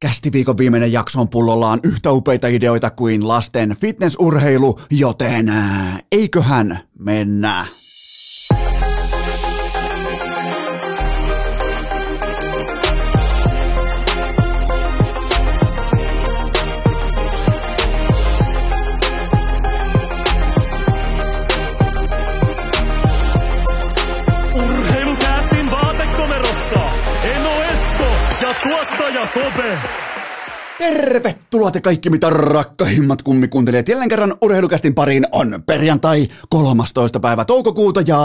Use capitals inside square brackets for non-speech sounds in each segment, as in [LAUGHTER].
Kästiviikon viimeinen jakso on pullollaan yhtä upeita ideoita kuin lasten fitnessurheilu, joten eiköhän mennä. Tervetuloa te kaikki mitä rakkahimmat kummikuuntelijat. Jälleen kerran urheilukästin pariin on perjantai 13. päivä toukokuuta ja...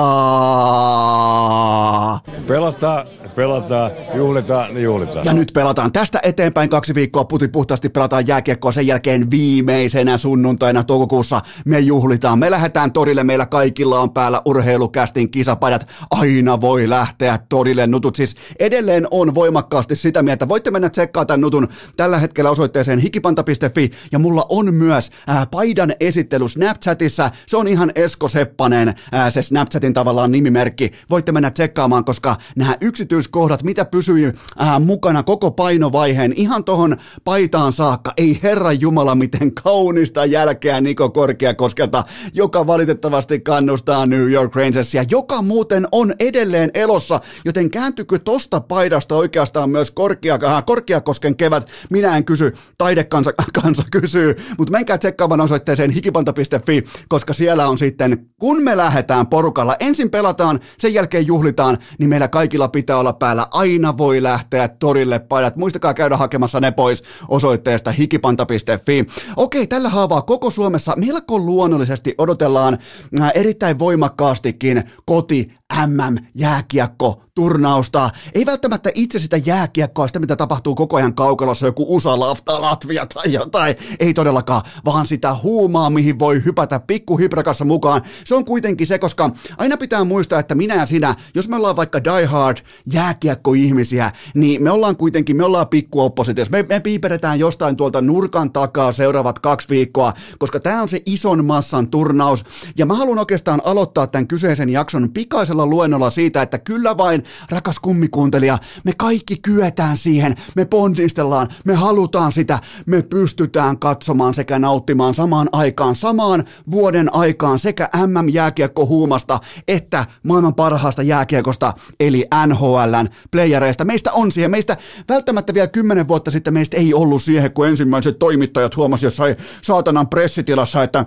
Pelataan, pelataan, juhlitaan, niin juhlitaan. Ja nyt pelataan tästä eteenpäin kaksi viikkoa puti puhtaasti pelataan jääkiekkoa sen jälkeen viimeisenä sunnuntaina toukokuussa me juhlitaan. Me lähdetään torille, meillä kaikilla on päällä urheilukästin kisapajat. Aina voi lähteä torille. Nutut siis edelleen on voimakkaasti sitä mieltä. Voitte mennä tsekkaa tämän nutun tällä hetkellä osoitteeseen hikipanta.fi ja mulla on myös ää, paidan esittely Snapchatissa. Se on ihan Esko Seppanen, ää, se Snapchatin tavallaan nimimerkki. Voitte mennä tsekkaamaan, koska nämä yksityiskohdat, mitä pysyi ää, mukana koko painovaiheen, ihan tohon paitaan saakka, ei herra Jumala miten kaunista jälkeä Niko Korkeakoskelta, joka valitettavasti kannustaa New York Rangersia, joka muuten on edelleen elossa, joten kääntykö tosta paidasta oikeastaan myös Korkea, äh, Korkeakosken kevät, minä en kysy, taidekansa [LAUGHS] kansa kysyy, mutta menkää tsekkaamaan osoitteeseen hikipanta.fi, koska siellä on sitten, kun me lähdetään porukalla, ensin pelataan, sen jälkeen juhlitaan, niin meillä kaikilla pitää olla päällä, aina voi lähteä torille paidat, muistakaa käydä hakemassa ne pois osoitteesta hikipanta.fi. Okei, tällä haavaa koko Suomessa. Melko luonnollisesti odotellaan äh, erittäin voimakkaastikin koti MM-jääkiekko turnausta. Ei välttämättä itse sitä jääkiekkoa, sitä mitä tapahtuu koko ajan kaukalossa, joku USA, Lafta, Latvia tai jotain. Ei todellakaan, vaan sitä huumaa, mihin voi hypätä pikkuhiprakassa mukaan. Se on kuitenkin se, koska aina pitää muistaa, että minä ja sinä, jos me ollaan vaikka die hard jääkiekko-ihmisiä, niin me ollaan kuitenkin, me ollaan pikkuoppositiossa. Me, me piiperetään jostain tuolta nurkan takaa seuraavat kaksi viikkoa, koska tämä on se ison massan turnaus. Ja mä haluan oikeastaan aloittaa tämän kyseisen jakson pikaisella luennolla siitä, että kyllä vain, rakas kummikuuntelija, me kaikki kyetään siihen, me ponnistellaan, me halutaan sitä, me pystytään katsomaan sekä nauttimaan samaan aikaan, samaan vuoden aikaan sekä MM-jääkiekko-huumasta että maailman parhaasta jääkiekosta, eli NHLn playereista. Meistä on siihen, meistä välttämättä vielä kymmenen vuotta sitten meistä ei ollut siihen, kun ensimmäiset toimittajat huomasivat jossain saatanan pressitilassa, että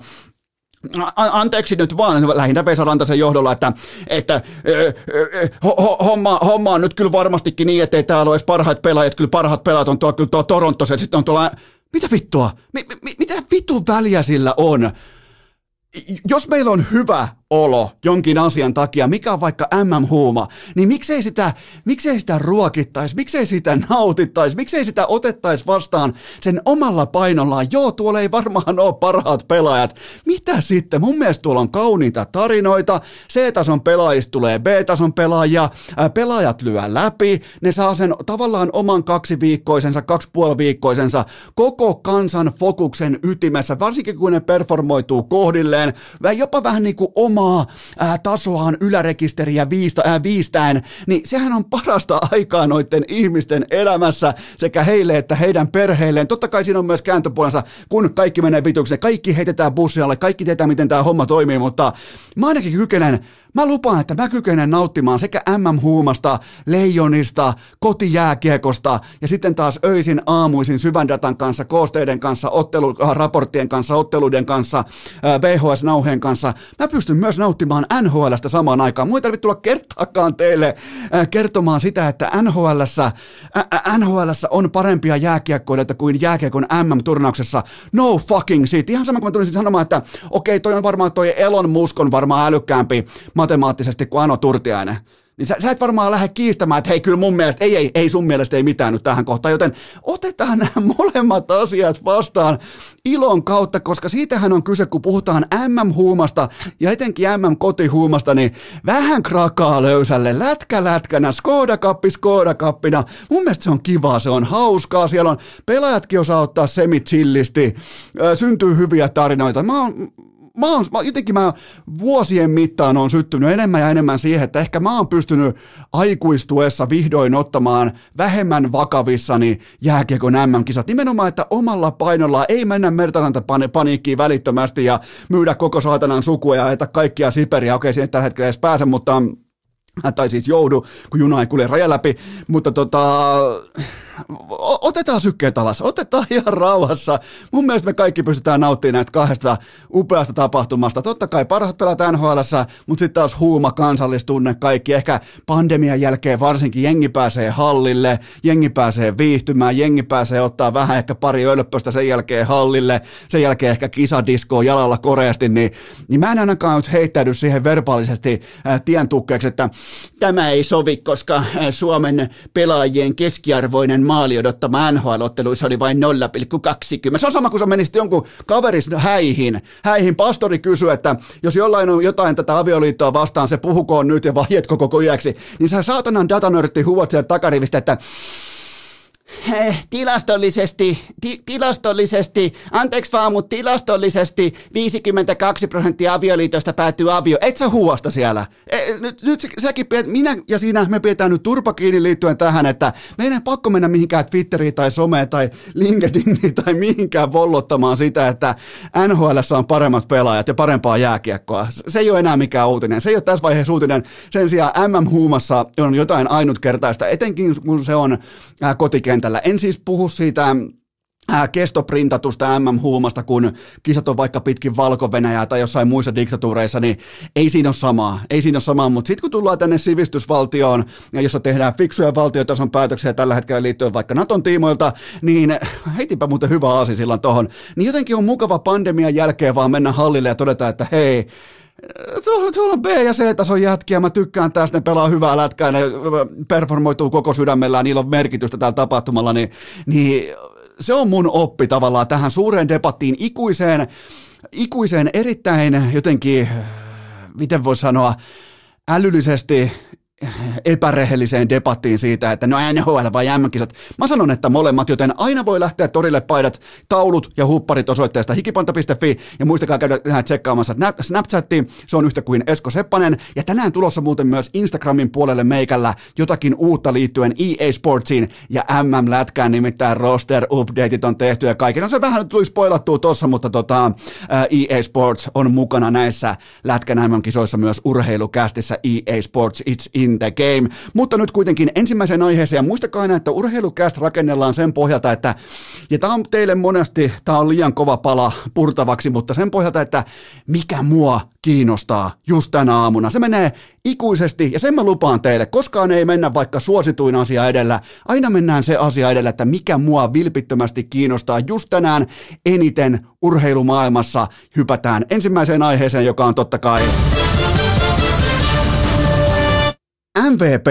anteeksi nyt vaan lähinnä Vesa Rantasen johdolla, että, että ö, ö, ho- homma, homma on nyt kyllä varmastikin niin, että ei täällä ole parhaat pelaajat, kyllä parhaat pelaajat on tuolla, kyllä tuolla Torontossa, ja sitten on tuolla, mitä vittua, mi, mi, mitä vitun väliä sillä on? Jos meillä on hyvä olo jonkin asian takia, mikä on vaikka MM-huuma, niin miksei sitä, miksei sitä ruokittaisi, miksei sitä nautittaisi, miksei sitä otettaisi vastaan sen omalla painollaan. Joo, tuolla ei varmaan ole parhaat pelaajat. Mitä sitten? Mun mielestä tuolla on kauniita tarinoita. C-tason pelaajista tulee B-tason pelaajia. Ää, pelaajat lyö läpi. Ne saa sen tavallaan oman kaksiviikkoisensa, kaksipuoliviikkoisensa koko kansan fokuksen ytimessä, varsinkin kun ne performoituu kohdilleen. Jopa vähän niin kuin omaa ää, tasoaan ylärekisteriä viista, ää, viistäen, niin sehän on parasta aikaa noiden ihmisten elämässä sekä heille että heidän perheilleen. Totta kai siinä on myös kääntöpuolensa, kun kaikki menee vitukseen, kaikki heitetään bussialle, kaikki tietää miten tämä homma toimii, mutta mä ainakin kykenen Mä lupaan, että mä kykenen nauttimaan sekä MM-huumasta, leijonista, kotijääkiekosta ja sitten taas öisin aamuisin syvän datan kanssa, koosteiden kanssa, otteluraporttien kanssa, otteluiden kanssa, VHS-nauheen kanssa. Mä pystyn myös nauttimaan NHLstä samaan aikaan. Muita ei tarvitse tulla kertaakaan teille kertomaan sitä, että NHLssä, NHLssä on parempia jääkiekkoilijoita kuin jääkiekon MM-turnauksessa. No fucking shit. Ihan sama kuin mä tulisin sanomaan, että okei, okay, toi on varmaan toi Elon Musk on varmaan älykkäämpi matemaattisesti kuin Ano Turtiainen. Niin sä, sä et varmaan lähde kiistämään, että hei kyllä mun mielestä, ei, ei, ei sun mielestä ei mitään nyt tähän kohtaan, joten otetaan [LAUGHS] nämä molemmat asiat vastaan ilon kautta, koska siitähän on kyse, kun puhutaan MM-huumasta ja etenkin MM-kotihuumasta, niin vähän krakaa löysälle, lätkä lätkänä, skoodakappi skoodakappina. Mun mielestä se on kivaa, se on hauskaa, siellä on pelaajatkin osaa ottaa semi syntyy hyviä tarinoita. Mä oon, mä oon, mä, jotenkin mä vuosien mittaan on syttynyt enemmän ja enemmän siihen, että ehkä mä oon pystynyt aikuistuessa vihdoin ottamaan vähemmän vakavissani jääkiekon MM-kisat. Nimenomaan, että omalla painolla ei mennä mertaranta paniikkiin välittömästi ja myydä koko saatanan sukua ja että kaikkia Siperiä. Okei, siihen tällä hetkellä edes pääse, mutta tai siis joudu, kun juna ei kulje raja läpi, mutta tota, otetaan sykkeet alas, otetaan ihan rauhassa. Mun mielestä me kaikki pystytään nauttimaan näistä kahdesta upeasta tapahtumasta. Totta kai parhaat pelaat nhl mutta sitten taas huuma kansallistunne kaikki. Ehkä pandemian jälkeen varsinkin jengi pääsee hallille, jengi pääsee viihtymään, jengi pääsee ottaa vähän ehkä pari ölppöstä sen jälkeen hallille, sen jälkeen ehkä kisadiskoon jalalla koreasti, niin, niin mä en ainakaan nyt heittäydy siihen verbaalisesti äh, tien tukkeeksi, että tämä ei sovi, koska Suomen pelaajien keskiarvoinen maali odottama NHL-otteluissa oli vain 0,20. Se on sama kuin sä menisit jonkun kaveris häihin. Häihin pastori kysyy, että jos jollain on jotain tätä avioliittoa vastaan, se puhukoon nyt ja vahjetko koko yöksi. Niin sä saatanan datanörtti huuat sieltä takarivistä, että tilastollisesti, ti, tilastollisesti, anteeksi vaan, mutta tilastollisesti 52 prosenttia avioliitosta päätyy avio. Et sä huosta siellä. E, nyt, nyt säkin, minä ja sinä, me pidetään nyt turpa kiinni liittyen tähän, että meidän ei pakko mennä mihinkään Twitteriin tai someen tai LinkedIniin tai mihinkään vollottamaan sitä, että NHL on paremmat pelaajat ja parempaa jääkiekkoa. Se ei ole enää mikään uutinen. Se ei ole tässä vaiheessa uutinen. Sen sijaan MM-huumassa on jotain ainutkertaista, etenkin kun se on kotikentä kentällä. En siis puhu siitä kestoprintatusta MM-huumasta, kun kisat on vaikka pitkin valko tai jossain muissa diktatuureissa, niin ei siinä ole samaa. Ei siinä ole samaa, mutta sitten kun tullaan tänne sivistysvaltioon, jossa tehdään fiksuja valtiotason päätöksiä tällä hetkellä liittyen vaikka Naton tiimoilta, niin heitinpä muuten hyvä aasi silloin tohon, niin jotenkin on mukava pandemian jälkeen vaan mennä hallille ja todeta, että hei, Tuolla, tuolla B- ja C-tason jätkiä, mä tykkään tästä, ne pelaa hyvää lätkää, ne performoituu koko sydämellään, niillä on merkitystä tällä tapahtumalla, niin, niin se on mun oppi tavallaan tähän suureen debattiin, ikuiseen, ikuiseen erittäin jotenkin, miten voi sanoa, älyllisesti epärehelliseen debattiin siitä, että no NHL vai MM-kisat. Mä sanon, että molemmat, joten aina voi lähteä torille paidat, taulut ja hupparit osoitteesta hikipanta.fi ja muistakaa käydä tsekkaamassa Snapchatiin, se on yhtä kuin Esko Seppanen. Ja tänään tulossa muuten myös Instagramin puolelle meikällä jotakin uutta liittyen EA Sportsiin ja MM-lätkään, nimittäin roster updateit on tehty ja kaikki. No se vähän tuli spoilattua tossa, mutta tota, EA Sports on mukana näissä lätkän MM-kisoissa myös urheilukästissä. EA Sports It's in the game. Mutta nyt kuitenkin ensimmäisen aiheeseen, ja muistakaa aina, että urheilukäst rakennellaan sen pohjalta, että, ja tämä on teille monesti, tämä on liian kova pala purtavaksi, mutta sen pohjalta, että mikä mua kiinnostaa just tänä aamuna. Se menee ikuisesti, ja sen mä lupaan teille, koskaan ei mennä vaikka suosituin asia edellä, aina mennään se asia edellä, että mikä mua vilpittömästi kiinnostaa just tänään eniten urheilumaailmassa. Hypätään ensimmäiseen aiheeseen, joka on totta kai MVP.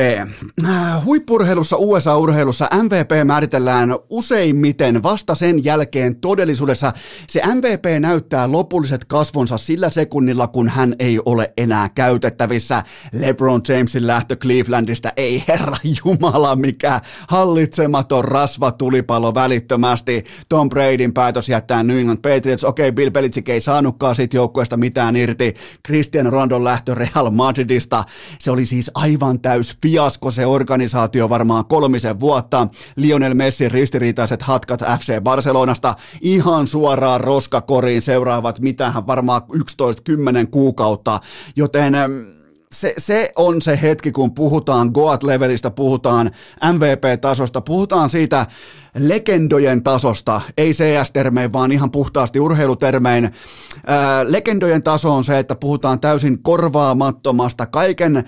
Äh, huippurheilussa, USA-urheilussa MVP määritellään useimmiten vasta sen jälkeen todellisuudessa. Se MVP näyttää lopulliset kasvonsa sillä sekunnilla, kun hän ei ole enää käytettävissä. LeBron Jamesin lähtö Clevelandista ei herra jumala mikä hallitsematon rasva tulipalo välittömästi. Tom Bradyn päätös jättää New England Patriots. Okei, okay, Bill Belichick ei saanutkaan siitä joukkueesta mitään irti. Christian Rondon lähtö Real Madridista. Se oli siis aivan aivan täys fiasko se organisaatio varmaan kolmisen vuotta. Lionel Messin ristiriitaiset hatkat FC Barcelonasta ihan suoraan roskakoriin seuraavat mitähän varmaan 11-10 kuukautta, joten se, se on se hetki, kun puhutaan Goat-levelistä, puhutaan MVP-tasosta, puhutaan siitä legendojen tasosta, ei CS-termein, vaan ihan puhtaasti urheilutermein. Ää, legendojen taso on se, että puhutaan täysin korvaamattomasta, kaiken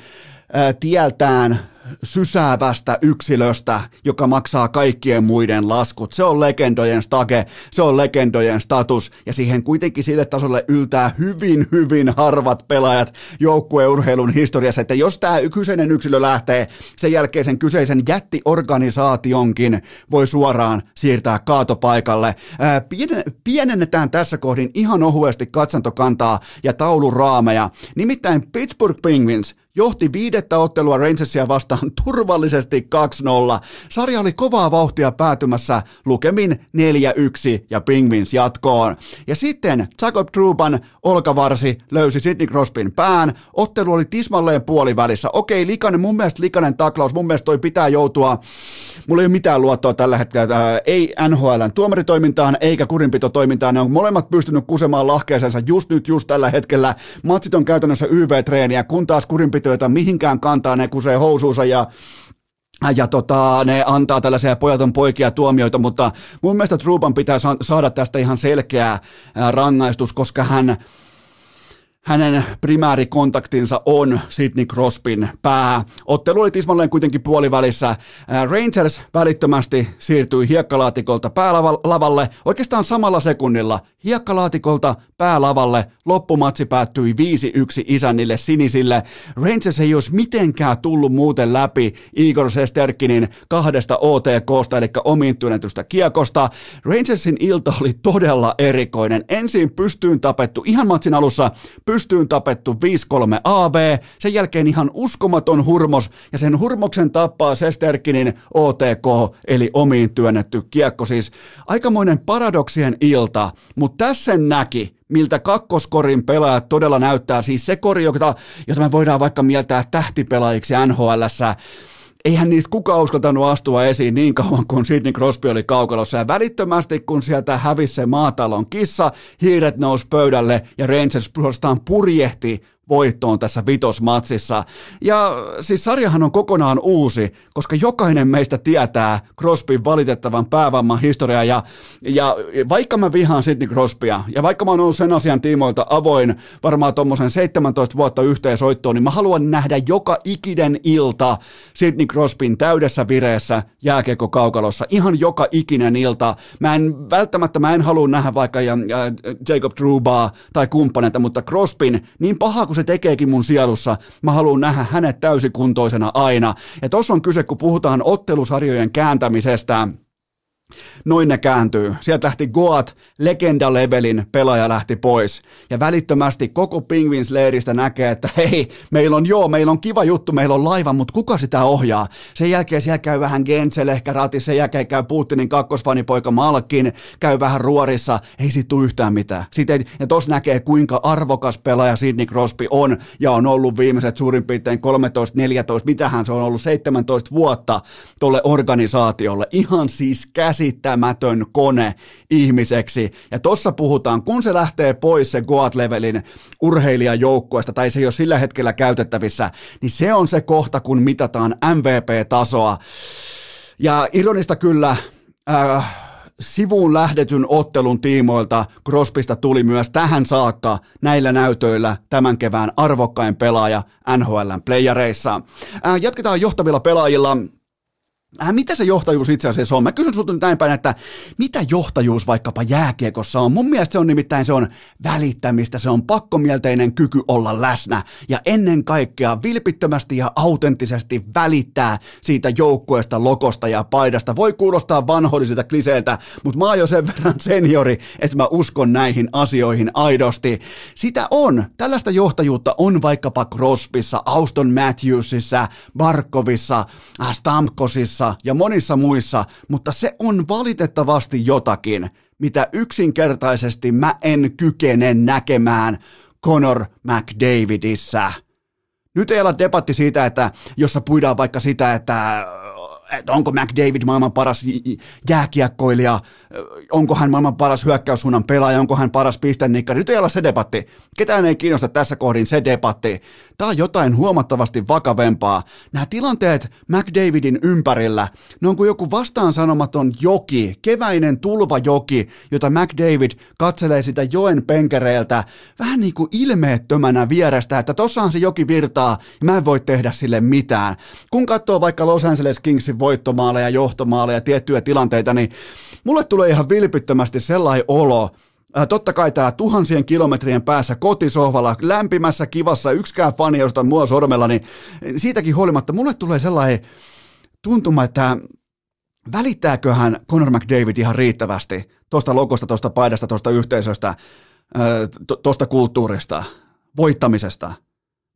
tieltään sysäävästä yksilöstä, joka maksaa kaikkien muiden laskut. Se on legendojen stage, se on legendojen status, ja siihen kuitenkin sille tasolle yltää hyvin, hyvin harvat pelaajat joukkueurheilun historiassa, että jos tämä kyseinen yksilö lähtee, sen jälkeen sen kyseisen jättiorganisaationkin voi suoraan siirtää kaatopaikalle. pienennetään tässä kohdin ihan ohuesti katsantokantaa ja tauluraameja. Nimittäin Pittsburgh Penguins johti viidettä ottelua Rangersia vastaan [LAUGHS] turvallisesti 2-0. Sarja oli kovaa vauhtia päätymässä lukemin 4-1 ja Penguins jatkoon. Ja sitten Jacob Truban olkavarsi löysi Sidney Crosbyn pään. Ottelu oli tismalleen puolivälissä. Okei, likainen, mun mielestä likainen taklaus, mun mielestä toi pitää joutua. Mulla ei ole mitään luottoa tällä hetkellä, äh, ei NHLn tuomaritoimintaan eikä kurinpitotoimintaan. Ne on molemmat pystynyt kusemaan lahkeeseensa just nyt, just tällä hetkellä. Matsit on käytännössä YV-treeniä, kun taas kurinpitoita mihinkään kantaa, ne kusee housuunsa ja ja tota, ne antaa tällaisia pojaton poikia tuomioita, mutta mun mielestä Truban pitää saada tästä ihan selkeä rangaistus, koska hän hänen primäärikontaktinsa on Sidney Crosbyn pää. Ottelu oli tismalleen kuitenkin puolivälissä. Rangers välittömästi siirtyi hiekkalaatikolta päälavalle oikeastaan samalla sekunnilla. Hiekkalaatikolta päälavalle loppumatsi päättyi 5-1 isännille sinisille. Rangers ei olisi mitenkään tullut muuten läpi Igor Sesterkinin kahdesta OTKsta, eli omiin työnnetystä kiekosta. Rangersin ilta oli todella erikoinen. Ensin pystyyn tapettu ihan matsin alussa, pystyyn tapettu 5-3 AV, sen jälkeen ihan uskomaton hurmos, ja sen hurmoksen tappaa Sesterkinin OTK, eli omiin työnnetty kiekko. Siis aikamoinen paradoksien ilta, mutta tässä näki, miltä kakkoskorin pelaajat todella näyttää. Siis se kori, jota, jota me voidaan vaikka mieltää tähtipelaajiksi NHLssä, eihän niistä kukaan uskaltanut astua esiin niin kauan kuin Sidney Crosby oli kaukalossa. Ja välittömästi kun sieltä hävisi se maatalon kissa, hiiret nousi pöydälle ja Rangers suorastaan purjehti voittoon tässä vitosmatsissa. Ja siis sarjahan on kokonaan uusi, koska jokainen meistä tietää Crosbyn valitettavan päävamman historiaa. Ja, ja vaikka mä vihaan Sidney Crosbya, ja vaikka mä oon ollut sen asian tiimoilta avoin varmaan tuommoisen 17 vuotta yhteensoittoon, niin mä haluan nähdä joka ikinen ilta Sidney Crosbyn täydessä vireessä jääkiekko kaukalossa. Ihan joka ikinen ilta. Mä en välttämättä, mä en halua nähdä vaikka ja, ja Jacob Trubaa tai kumppaneita, mutta Crosbyn, niin paha kuin se tekeekin mun sielussa, mä haluan nähdä hänet täysikuntoisena aina. Ja tossa on kyse, kun puhutaan ottelusarjojen kääntämisestä, Noin ne kääntyy. Sieltä lähti Goat, legenda-levelin pelaaja lähti pois. Ja välittömästi koko Penguins-leiristä näkee, että hei, meillä on joo, meillä on kiva juttu, meillä on laiva, mutta kuka sitä ohjaa? Sen jälkeen siellä käy vähän Gensel ehkä ratissa, sen jälkeen käy Putinin kakkosfanipoika Malkin, käy vähän ruorissa, ei siitä tule yhtään mitään. Siitä ei, ja tos näkee, kuinka arvokas pelaaja Sidney Crosby on, ja on ollut viimeiset suurin piirtein 13, 14, mitähän se on ollut 17 vuotta tolle organisaatiolle. Ihan siis käs käsittämätön kone ihmiseksi. Ja tossa puhutaan, kun se lähtee pois se Goat-levelin urheilijajoukkueesta, tai se ei ole sillä hetkellä käytettävissä, niin se on se kohta, kun mitataan MVP-tasoa. Ja ironista kyllä, äh, sivuun lähdetyn ottelun tiimoilta Crospista tuli myös tähän saakka näillä näytöillä tämän kevään arvokkain pelaaja NHLn playareissa. Äh, jatketaan johtavilla pelaajilla. Äh, mitä se johtajuus itse asiassa on? Mä kysyn sulta nyt näin päin, että mitä johtajuus vaikkapa jääkiekossa on? Mun mielestä se on nimittäin se on välittämistä, se on pakkomielteinen kyky olla läsnä ja ennen kaikkea vilpittömästi ja autenttisesti välittää siitä joukkueesta, lokosta ja paidasta. Voi kuulostaa vanhollisilta kliseiltä, mutta mä oon jo sen verran seniori, että mä uskon näihin asioihin aidosti. Sitä on. Tällaista johtajuutta on vaikkapa Crosbyssa, Auston Matthewsissa, Barkovissa, Stamkosissa, ja monissa muissa, mutta se on valitettavasti jotakin, mitä yksinkertaisesti mä en kykene näkemään Conor McDavidissä. Nyt ei olla debatti siitä, että jossa puidaan vaikka sitä, että että onko McDavid maailman paras jääkiekkoilija, onko hän maailman paras hyökkäyssuunnan pelaaja, onko hän paras pistennikkari. Nyt ei olla se debatti. Ketään ei kiinnosta tässä kohdin se debatti. Tämä on jotain huomattavasti vakavempaa. Nämä tilanteet McDavidin ympärillä, ne on kuin joku vastaan sanomaton joki, keväinen tulvajoki, jota McDavid katselee sitä joen penkereiltä vähän niin kuin ilmeettömänä vierestä, että tossahan se joki virtaa ja mä en voi tehdä sille mitään. Kun katsoo vaikka Los Angeles Kingsin voittomaaleja, johtomaaleja, tiettyjä tilanteita, niin mulle tulee ihan vilpittömästi sellainen olo, Äh, totta kai täällä tuhansien kilometrien päässä kotisohvalla, lämpimässä, kivassa, yksikään fani josta mua sormella, niin siitäkin huolimatta mulle tulee sellainen tuntuma, että välittääköhän Conor McDavid ihan riittävästi tuosta logosta, tuosta paidasta, tuosta yhteisöstä, tuosta kulttuurista, voittamisesta.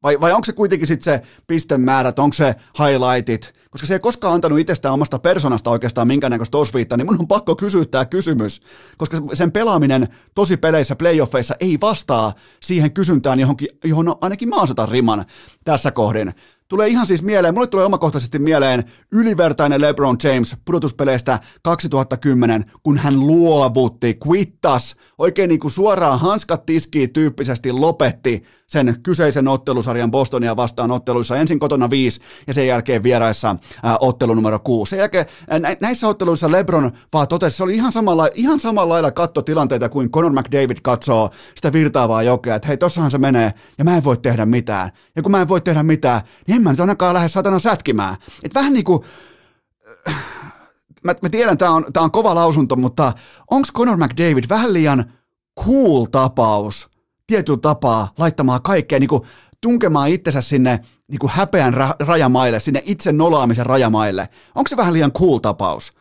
Vai, vai onko se kuitenkin sitten se pistemäärät, onko se highlightit, koska se ei koskaan antanut itsestään omasta persoonasta oikeastaan minkäännäköistä osviittaa, niin mun on pakko kysyä tämä kysymys, koska sen pelaaminen tosi peleissä, playoffeissa ei vastaa siihen kysyntään, johonkin, johon ainakin mä asetan riman tässä kohdin. Tulee ihan siis mieleen, mulle tulee omakohtaisesti mieleen ylivertainen LeBron James pudotuspeleistä 2010, kun hän luovutti, quittas, oikein niin kuin suoraan hanskat tiskiin tyyppisesti lopetti sen kyseisen ottelusarjan Bostonia vastaan otteluissa ensin kotona 5 ja sen jälkeen vieraissa ää, ottelu numero 6. Sen ää, näissä otteluissa LeBron vaan totesi, se oli ihan samalla, ihan samalla lailla kattotilanteita kuin Conor McDavid katsoo sitä virtaavaa jokea, että hei tossahan se menee ja mä en voi tehdä mitään. Ja kun mä en voi tehdä mitään, niin en mä nyt ainakaan lähde satana sätkimään. Että vähän niin kuin, mä, mä tiedän, tämä on, tää on kova lausunto, mutta onko Conor McDavid vähän liian cool tapaus tietyllä tapaa laittamaan kaikkea, niin kuin tunkemaan itsensä sinne niin kuin häpeän ra- rajamaille, sinne itse nolaamisen rajamaille. Onko se vähän liian cool tapaus?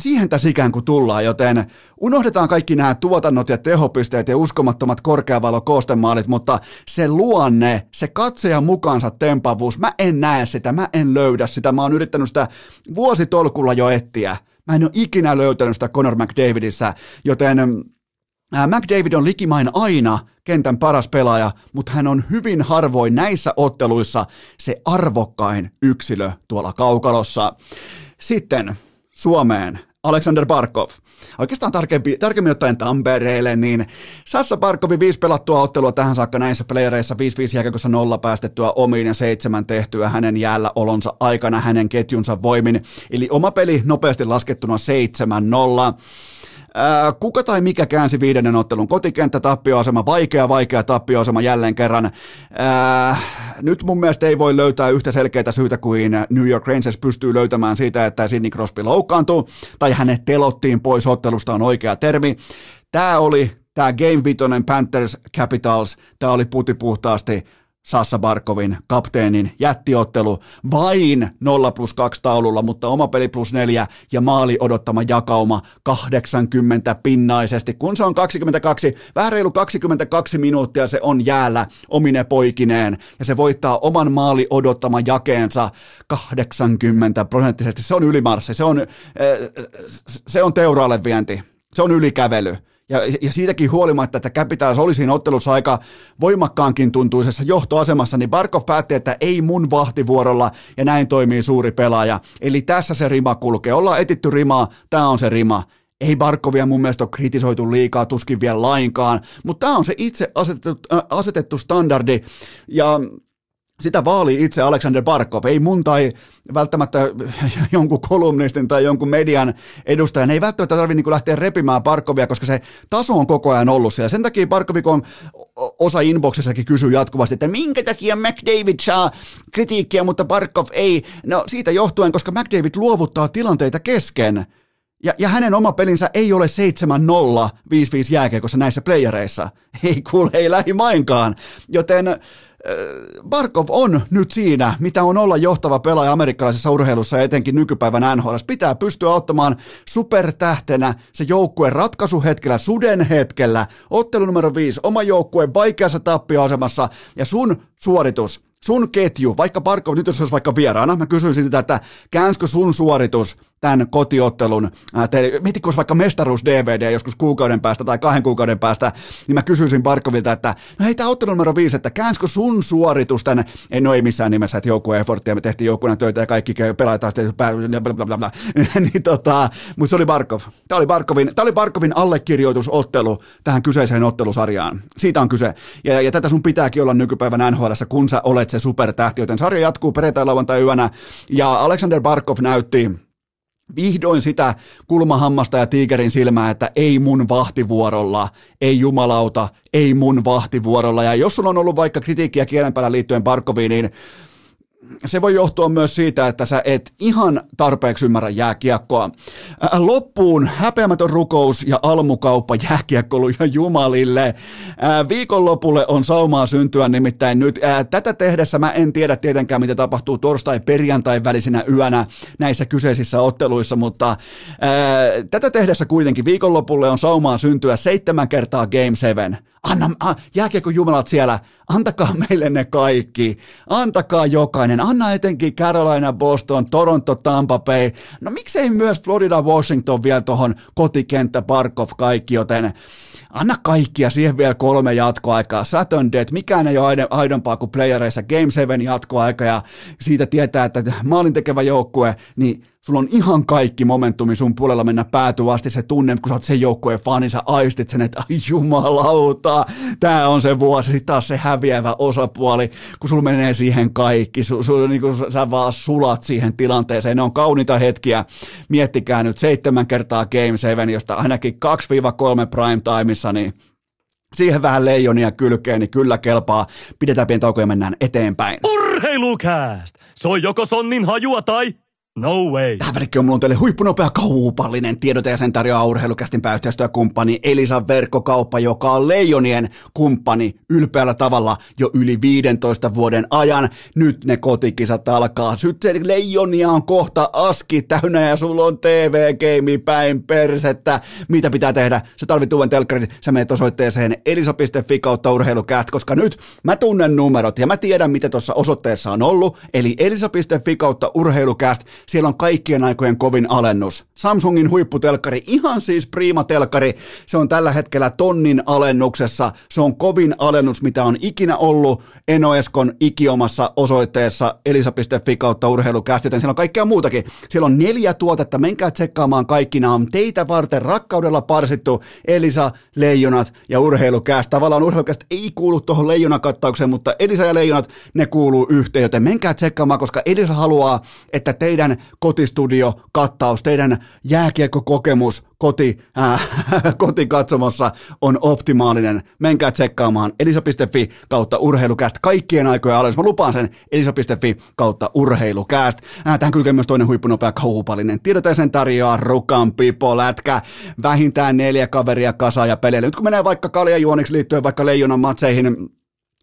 siihen tässä ikään kuin tullaan, joten unohdetaan kaikki nämä tuotannot ja tehopisteet ja uskomattomat korkeavalo-koostemaalit, mutta se luonne, se katsejan mukaansa tempavuus, mä en näe sitä, mä en löydä sitä, mä oon yrittänyt sitä vuositolkulla jo etsiä. Mä en ole ikinä löytänyt sitä Conor McDavidissä, joten McDavid on likimain aina kentän paras pelaaja, mutta hän on hyvin harvoin näissä otteluissa se arvokkain yksilö tuolla kaukalossa. Sitten Suomeen Alexander Barkov. Oikeastaan tarkempi, tarkemmin ottaen Tampereelle, niin Sassa Barkovin viisi pelattua ottelua tähän saakka näissä playereissa, 5-5 jääkäkössä nolla päästettyä omiin ja seitsemän tehtyä hänen jäällä olonsa aikana hänen ketjunsa voimin. Eli oma peli nopeasti laskettuna 7-0. Kuka tai mikä käänsi viidennen ottelun kotikenttä, tappioasema, vaikea, vaikea tappioasema jälleen kerran. Nyt mun mielestä ei voi löytää yhtä selkeää syytä kuin New York Rangers pystyy löytämään siitä, että Sidney Crosby loukkaantuu, tai hänet telottiin pois ottelusta on oikea termi. Tämä oli tämä Game Vitoinen Panthers Capitals, tämä oli puti puhtaasti Sassa Barkovin kapteenin jättiottelu vain 0 plus 2 taululla, mutta oma peli plus 4 ja maali odottama jakauma 80 pinnaisesti. Kun se on 22, vähän reilu 22 minuuttia se on jäällä omine poikineen ja se voittaa oman maali odottama jakeensa 80 prosenttisesti. Se on ylimarssi, se on, eh, se on teuraalle vienti, se on ylikävely. Ja, ja siitäkin huolimatta, että Capitals oli siinä ottelussa aika voimakkaankin tuntuisessa johtoasemassa, niin Barkov päätti, että ei mun vahtivuorolla, ja näin toimii suuri pelaaja. Eli tässä se rima kulkee. Ollaan etitty rimaa, tämä on se rima. Ei Barkovia mun mielestä ole kritisoitu liikaa, tuskin vielä lainkaan, mutta tämä on se itse asetettu, äh, asetettu standardi, ja sitä vaali itse Alexander Barkov, ei mun tai välttämättä [LAUGHS] jonkun kolumnistin tai jonkun median edustajan, ei välttämättä tarvitse niin lähteä repimään Barkovia, koska se taso on koko ajan ollut siellä. Sen takia Barkovikon osa inboxissakin kysyy jatkuvasti, että minkä takia McDavid saa kritiikkiä, mutta Barkov ei. No siitä johtuen, koska McDavid luovuttaa tilanteita kesken. Ja, ja hänen oma pelinsä ei ole 7-0 5-5 jääkeikossa näissä playereissa. Ei kuule, ei lähimainkaan. Joten Barkov on nyt siinä, mitä on olla johtava pelaaja amerikkalaisessa urheilussa ja etenkin nykypäivän NHL. Pitää pystyä ottamaan supertähtenä se joukkue ratkaisuhetkellä, suden hetkellä, ottelu numero 5, oma joukkue vaikeassa tappioasemassa ja sun suoritus sun ketju, vaikka Barkov nyt jos olisi vaikka vieraana, mä kysyisin sitä, että käänskö sun suoritus tämän kotiottelun, äh, mietitkö olisi vaikka mestaruus-DVD joskus kuukauden päästä tai kahden kuukauden päästä, niin mä kysyisin Barkovilta, että no hei, tämä ottelu numero viisi, että käänskö sun suoritus tämän, ei no ei missään nimessä, että joukkue efforttia, me tehtiin joukkueena töitä ja kaikki taas bla, [LAUGHS] niin tota, mutta se oli Barkov. Tämä oli Barkovin, tämä oli Barkovin allekirjoitusottelu tähän kyseiseen ottelusarjaan. Siitä on kyse. Ja, ja tätä sun pitääkin olla nykypäivän NHL, kun sä olet se supertähti, joten sarja jatkuu perjantai lauantai yönä, ja Alexander Barkov näytti vihdoin sitä kulmahammasta ja tiikerin silmää, että ei mun vahtivuorolla, ei jumalauta, ei mun vahtivuorolla. Ja jos sulla on ollut vaikka kritiikkiä kielenpäällä liittyen Barkoviin, niin se voi johtua myös siitä, että sä et ihan tarpeeksi ymmärrä jääkiekkoa. Loppuun häpeämätön rukous ja almukauppa jääkiekkoluja jumalille. Viikonlopulle on saumaa syntyä nimittäin nyt. Tätä tehdessä mä en tiedä tietenkään, mitä tapahtuu torstai-perjantai välisinä yönä näissä kyseisissä otteluissa, mutta tätä tehdessä kuitenkin viikonlopulle on saumaa syntyä seitsemän kertaa Game 7 Anna, a, jääkiekko jumalat siellä, antakaa meille ne kaikki, antakaa jokainen, anna etenkin Carolina, Boston, Toronto, Tampa Bay, no miksei myös Florida, Washington vielä tuohon kotikenttä, Barkov, kaikki, joten anna kaikkia siihen vielä kolme jatkoaikaa, Saturn Dead, mikään ei ole aidompaa kuin playereissa, Game 7 jatkoaika ja siitä tietää, että maalin tekevä joukkue, niin sulla on ihan kaikki momentumi sun puolella mennä päätyä asti se tunne, kun sä oot sen joukkueen fani, sä aistit sen, että ai jumalauta, tää on se vuosi, sitten taas se häviävä osapuoli, kun sulla menee siihen kaikki, su, su, niin kun sä vaan sulat siihen tilanteeseen, ne on kauniita hetkiä, miettikää nyt seitsemän kertaa Game 7, josta ainakin 2-3 prime timeissa, niin siihen vähän leijonia kylkeen, niin kyllä kelpaa. Pidetään pieni tauko ja mennään eteenpäin. Urheilukääst! Se on joko sonnin hajua tai No way. Tähän välikköön mulla on teille huippunopea kaupallinen tiedote ja sen tarjoaa urheilukästin pääyhteistyökumppani Elisa Verkkokauppa, joka on Leijonien kumppani ylpeällä tavalla jo yli 15 vuoden ajan. Nyt ne kotikisat alkaa. Sitten Leijonia on kohta aski täynnä ja sulla on TV-game päin persettä. Mitä pitää tehdä? Sä tarvit uuden telkkarin. Sä menet osoitteeseen elisa.fi kautta urheilukäst, koska nyt mä tunnen numerot ja mä tiedän mitä tuossa osoitteessa on ollut. Eli elisa.fi kautta urheilukäst siellä on kaikkien aikojen kovin alennus. Samsungin huipputelkkari, ihan siis prima-telkkari, se on tällä hetkellä tonnin alennuksessa. Se on kovin alennus, mitä on ikinä ollut Enoeskon ikiomassa osoitteessa elisa.fi kautta urheilukästi, joten siellä on kaikkea muutakin. Siellä on neljä tuotetta, menkää tsekkaamaan kaikki. Nämä on teitä varten rakkaudella parsittu Elisa, Leijonat ja urheilukäst. Tavallaan urheilukäst ei kuulu tuohon Leijona-kattaukseen, mutta Elisa ja Leijonat, ne kuuluu yhteen, joten menkää tsekkaamaan, koska Elisa haluaa, että teidän kotistudio kattaus, teidän jääkiekkokokemus koti, äh, [LAUGHS] kotikatsomossa on optimaalinen. Menkää tsekkaamaan elisa.fi kautta urheilukäst. Kaikkien aikojen alennus. Mä lupaan sen elisa.fi kautta urheilukäst. Äh, tähän kylkee myös toinen huippunopea kaupallinen. Tiedote sen tarjoaa Rukan Pipo Lätkä. Vähintään neljä kaveria kasa ja peleille. Nyt kun menee vaikka kaljajuoniksi liittyen vaikka leijonan matseihin,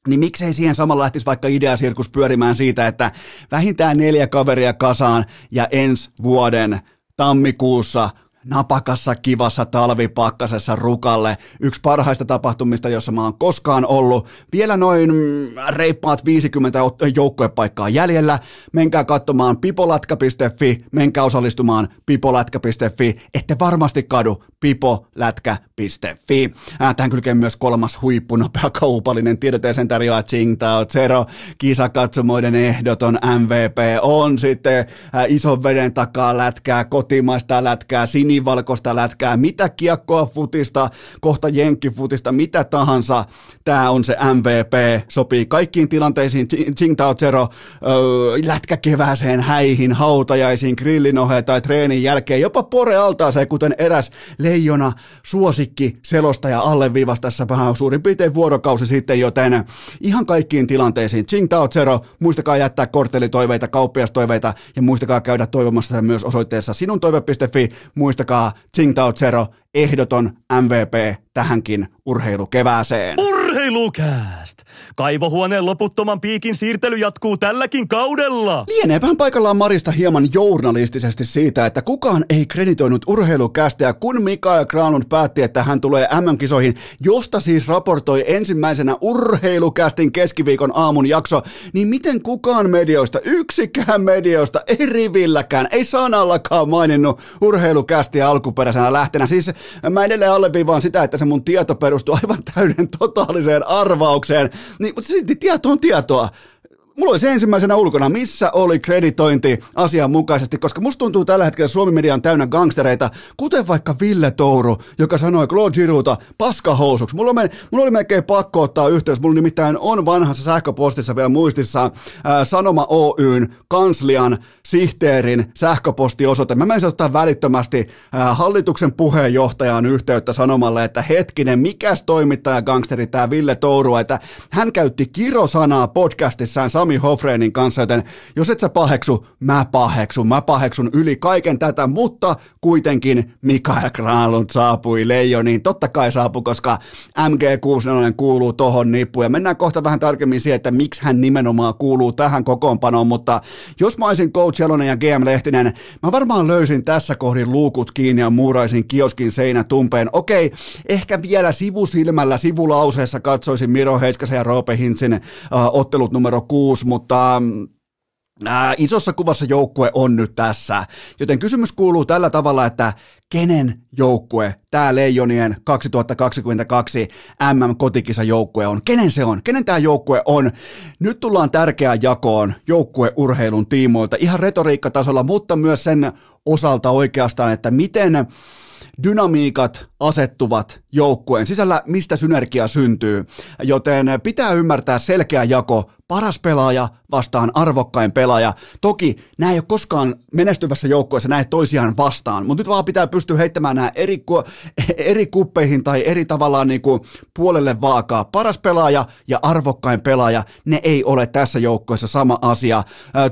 niin miksei siihen samalla lähtisi vaikka ideasirkus pyörimään siitä, että vähintään neljä kaveria kasaan ja ensi vuoden tammikuussa napakassa, kivassa talvipakkasessa rukalle. Yksi parhaista tapahtumista, jossa mä oon koskaan ollut. Vielä noin reippaat 50 joukkuepaikkaa jäljellä. Menkää katsomaan pipolatka.fi, menkää osallistumaan pipolatka.fi. Ette varmasti kadu pipolätkä.fi. Tähän kylkeen myös kolmas huippunopea kaupallinen tiedote sen tarjoaa Tsingtao Zero. Kisakatsomoiden ehdoton MVP on sitten ison veden takaa lätkää, kotimaista lätkää, sinivalkoista lätkää, mitä kiekkoa futista, kohta jenkkifutista, mitä tahansa. Tämä on se MVP, sopii kaikkiin tilanteisiin. Tsingtao Zero lätkäkevääseen, häihin, hautajaisiin, grillinoheen tai treenin jälkeen, jopa pore altaaseen, kuten eräs leijona suosikki selostaja alleviivasi tässä vähän suurin piirtein vuorokausi sitten, joten ihan kaikkiin tilanteisiin. Tsingtao Zero, muistakaa jättää korttelitoiveita, kauppiastoiveita ja muistakaa käydä toivomassa myös osoitteessa sinuntoive.fi. Muistakaa Tsingtao Zero, ehdoton MVP tähänkin urheilukevääseen. Urheilukääst! Kaivohuoneen loputtoman piikin siirtely jatkuu tälläkin kaudella. Lieneepähän paikallaan Marista hieman journalistisesti siitä, että kukaan ei kreditoinut urheilukästä, kun Mikael Granlund päätti, että hän tulee MM-kisoihin, josta siis raportoi ensimmäisenä urheilukästin keskiviikon aamun jakso, niin miten kukaan medioista, yksikään medioista, ei rivilläkään, ei sanallakaan maininnut urheilukästiä alkuperäisenä lähtenä. Siis mä edelleen alleviivaan sitä, että se mun tieto perustuu aivan täyden totaaliseen arvaukseen, niin, mutta silti tieto on tietoa mulla oli se ensimmäisenä ulkona, missä oli kreditointi asianmukaisesti, koska musta tuntuu tällä hetkellä Suomi Media on täynnä gangstereita, kuten vaikka Ville Touru, joka sanoi Claude Girouta paskahousuksi. Mulla, oli, mulla oli melkein pakko ottaa yhteys, mulla nimittäin on vanhassa sähköpostissa vielä muistissa ää, Sanoma Oyn kanslian sihteerin sähköpostiosoite. Mä menisin ottaa välittömästi ää, hallituksen puheenjohtajan yhteyttä sanomalle, että hetkinen, mikäs toimittaja gangsteri tämä Ville Touru, että hän käytti kirosanaa podcastissaan Sami Hofreenin kanssa, joten jos et sä paheksu, mä paheksun. Mä paheksun yli kaiken tätä, mutta kuitenkin Mikael Granlund saapui Leijoniin. Totta kai saapui, koska MG64 kuuluu tohon nippuun. Ja mennään kohta vähän tarkemmin siihen, että miksi hän nimenomaan kuuluu tähän kokoonpanoon, mutta jos mä olisin Coach Jalonen ja GM Lehtinen, mä varmaan löysin tässä kohdin luukut kiinni ja muuraisin kioskin seinä tumpeen. Okei, ehkä vielä sivusilmällä, sivulauseessa katsoisin Miro Heiskasen ja Roope Hintsin äh, ottelut numero kuusi, mutta äh, isossa kuvassa joukkue on nyt tässä. Joten kysymys kuuluu tällä tavalla, että kenen joukkue tämä Leijonien 2022 MM-kotikisa joukkue on? Kenen se on? Kenen tämä joukkue on? Nyt tullaan tärkeään jakoon joukkueurheilun tiimoilta ihan retoriikkatasolla, mutta myös sen osalta oikeastaan, että miten dynamiikat asettuvat joukkueen sisällä, mistä synergia syntyy. Joten pitää ymmärtää selkeä jako paras pelaaja vastaan arvokkain pelaaja. Toki nämä ei ole koskaan menestyvässä joukkueessa näin toisiaan vastaan, mutta nyt vaan pitää pystyä heittämään nämä eri, eri kuppeihin tai eri tavallaan niin kuin puolelle vaakaa. Paras pelaaja ja arvokkain pelaaja, ne ei ole tässä joukkueessa sama asia.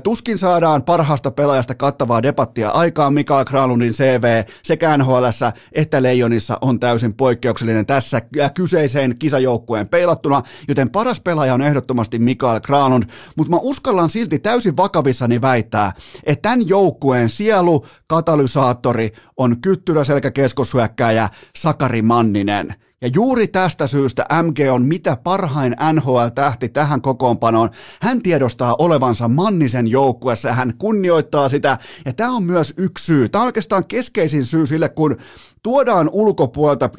Tuskin saadaan parhaasta pelaajasta kattavaa debattia aikaan. Mikael Kralundin CV sekä NHL että Leijonissa on täysin poikkeuksellinen tässä kyseiseen kisajoukkueen peilattuna, joten paras pelaaja on ehdottomasti Mikael Granlund, mutta mä uskallan silti täysin vakavissani väittää, että tämän joukkueen sielu, katalysaattori on kyttyrä selkäkeskoshyökkääjä Sakari Manninen. Ja juuri tästä syystä MG on mitä parhain NHL-tähti tähän kokoonpanoon. Hän tiedostaa olevansa Mannisen joukkuessa ja hän kunnioittaa sitä. Ja tämä on myös yksi syy. Tämä on oikeastaan keskeisin syy sille, kun tuodaan ulkopuolelta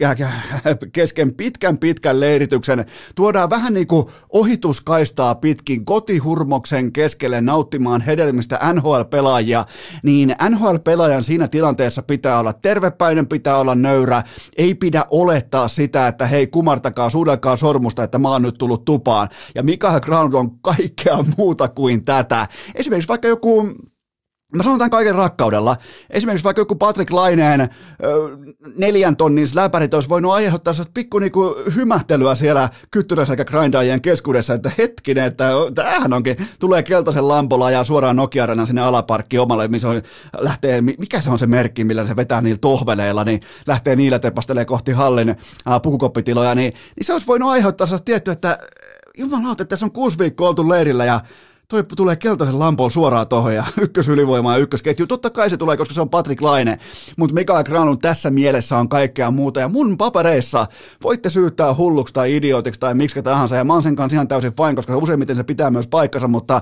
kesken pitkän pitkän leirityksen, tuodaan vähän niin kuin ohituskaistaa pitkin kotihurmoksen keskelle nauttimaan hedelmistä NHL-pelaajia, niin NHL-pelaajan siinä tilanteessa pitää olla tervepäinen, pitää olla nöyrä, ei pidä olettaa sitä, että hei kumartakaa, suudelkaa sormusta, että mä oon nyt tullut tupaan. Ja Mikael Granlund on kaikkea muuta kuin tätä. Esimerkiksi vaikka joku Mä sanon tämän kaiken rakkaudella. Esimerkiksi vaikka joku Patrick Laineen neljän tonnin läpärit olisi voinut aiheuttaa pikku niinku hymähtelyä siellä kyttyrässä eikä grindaajien keskuudessa, että hetkinen, että tämähän onkin, tulee keltaisen lampolla ja suoraan nokia sinne alaparkki omalle, missä on, lähtee, mikä se on se merkki, millä se vetää niillä tohveleilla, niin lähtee niillä tepastelee kohti hallin äh, pukukoppitiloja, niin, niin se olisi voinut aiheuttaa sellaista tiettyä, että jumalauta, että tässä on kuusi viikkoa oltu leirillä ja toi tulee keltaisen lampon suoraan tuohon ja [LAUGHS] ykkösylivoima ja ykkösketju. Totta kai se tulee, koska se on Patrick Laine, mutta Mikael Granlund tässä mielessä on kaikkea muuta. Ja mun papereissa voitte syyttää hulluksi tai idiotiksi tai miksi tahansa. Ja mä oon sen kanssa ihan täysin fine, koska useimmiten se pitää myös paikkansa, mutta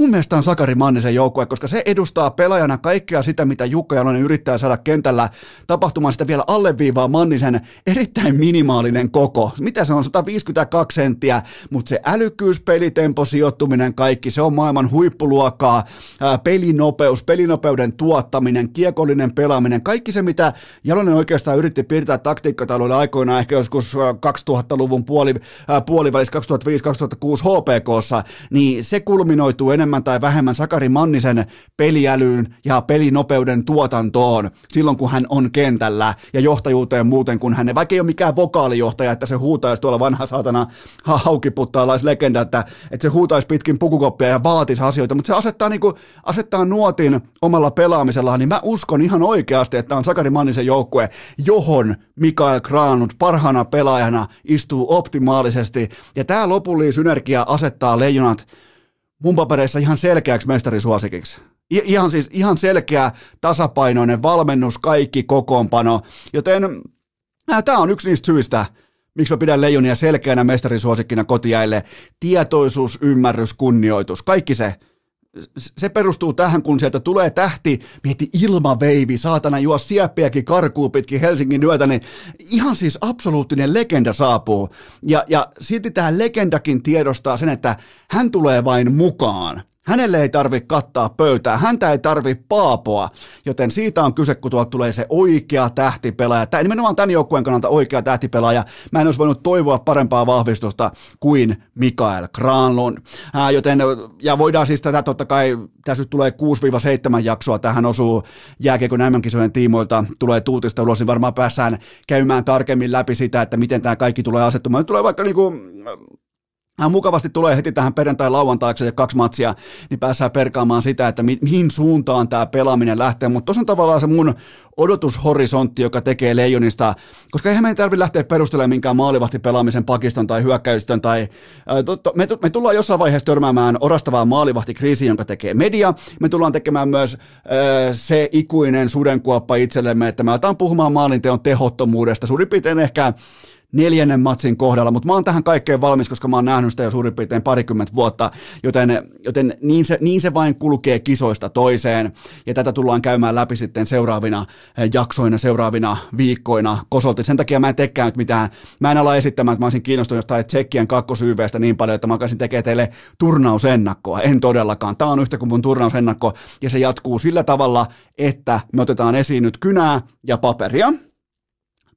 Mun mielestä on Sakari Mannisen joukkue, koska se edustaa pelaajana kaikkea sitä, mitä Jukka Jalonen yrittää saada kentällä tapahtumaan sitä vielä alleviivaa Mannisen erittäin minimaalinen koko. Mitä se on, 152 senttiä, mutta se älykkyys, pelitempo, sijoittuminen, kaikki, se on maailman huippuluokkaa, pelinopeus, pelinopeuden tuottaminen, kiekollinen pelaaminen, kaikki se, mitä Jalonen oikeastaan yritti piirtää taktiikkataluilla aikoinaan ehkä joskus 2000-luvun puoli, puolivälissä 2005-2006 HPKssa, niin se kulminoituu enemmän enemmän tai vähemmän Sakari Mannisen peliälyyn ja pelinopeuden tuotantoon silloin, kun hän on kentällä ja johtajuuteen muuten, kun hän, vaikka ei ole mikään vokaalijohtaja, että se huutaisi tuolla vanha saatana haukiputtaalaislegenda, että, että se huutaisi pitkin pukukoppia ja vaatisi asioita, mutta se asettaa, niin kuin, asettaa nuotin omalla pelaamisellaan, niin mä uskon ihan oikeasti, että on Sakari Mannisen joukkue, johon Mikael Granut parhaana pelaajana istuu optimaalisesti, ja tämä lopullinen synergia asettaa leijonat mun papereissa ihan selkeäksi mestarisuosikiksi. I- ihan siis ihan selkeä tasapainoinen valmennus, kaikki kokoonpano, joten äh, tämä on yksi niistä syistä, miksi mä pidän Leijonia selkeänä mestarisuosikkina kotiäille. Tietoisuus, ymmärrys, kunnioitus, kaikki se – se perustuu tähän, kun sieltä tulee tähti, mieti ilmaveivi, saatana juo sieppiäkin karkuu pitkin Helsingin yötä, niin ihan siis absoluuttinen legenda saapuu. Ja, ja silti tämä legendakin tiedostaa sen, että hän tulee vain mukaan. Hänelle ei tarvi kattaa pöytää, häntä ei tarvi paapoa, joten siitä on kyse, kun tuolta tulee se oikea tähtipelaaja. Tämä nimenomaan tämän joukkueen kannalta oikea tähtipelaaja. Mä en olisi voinut toivoa parempaa vahvistusta kuin Mikael Granlund. Ää, joten, ja voidaan siis tätä totta kai, tässä nyt tulee 6-7 jaksoa, tähän osuu jääkiekon MM-kisojen tiimoilta, tulee tuutista ulos, niin varmaan päässään käymään tarkemmin läpi sitä, että miten tämä kaikki tulee asettumaan. Nyt tulee vaikka niinku mukavasti tulee heti tähän perjantai-lauantaikseen ja kaksi matsia, niin päässään perkaamaan sitä, että mi- mihin suuntaan tämä pelaaminen lähtee, mutta tuossa on tavallaan se mun odotushorisontti, joka tekee leijonista, koska eihän meidän tarvitse lähteä perustelemaan minkään maalivahtipelaamisen pakiston tai hyökkäystön tai ää, to, to, me, me tullaan jossain vaiheessa törmäämään orastavaa maalivahtikriisiä, jonka tekee media. Me tullaan tekemään myös ää, se ikuinen sudenkuoppa itsellemme, että me aletaan puhumaan maalinteon tehottomuudesta. Suurin piirtein ehkä neljännen matsin kohdalla, mutta mä oon tähän kaikkeen valmis, koska mä oon nähnyt sitä jo suurin piirtein parikymmentä vuotta, joten, joten niin, se, niin se vain kulkee kisoista toiseen, ja tätä tullaan käymään läpi sitten seuraavina eh, jaksoina, seuraavina viikkoina kosolti. Sen takia mä en tekään nyt mitään, mä en ala esittämään, että mä olisin kiinnostunut jostain tsekkien kakkosyyveestä niin paljon, että mä alkaisin tekemään teille turnausennakkoa, en todellakaan. Tämä on yhtä kuin mun turnausennakko, ja se jatkuu sillä tavalla, että me otetaan esiin nyt kynää ja paperia,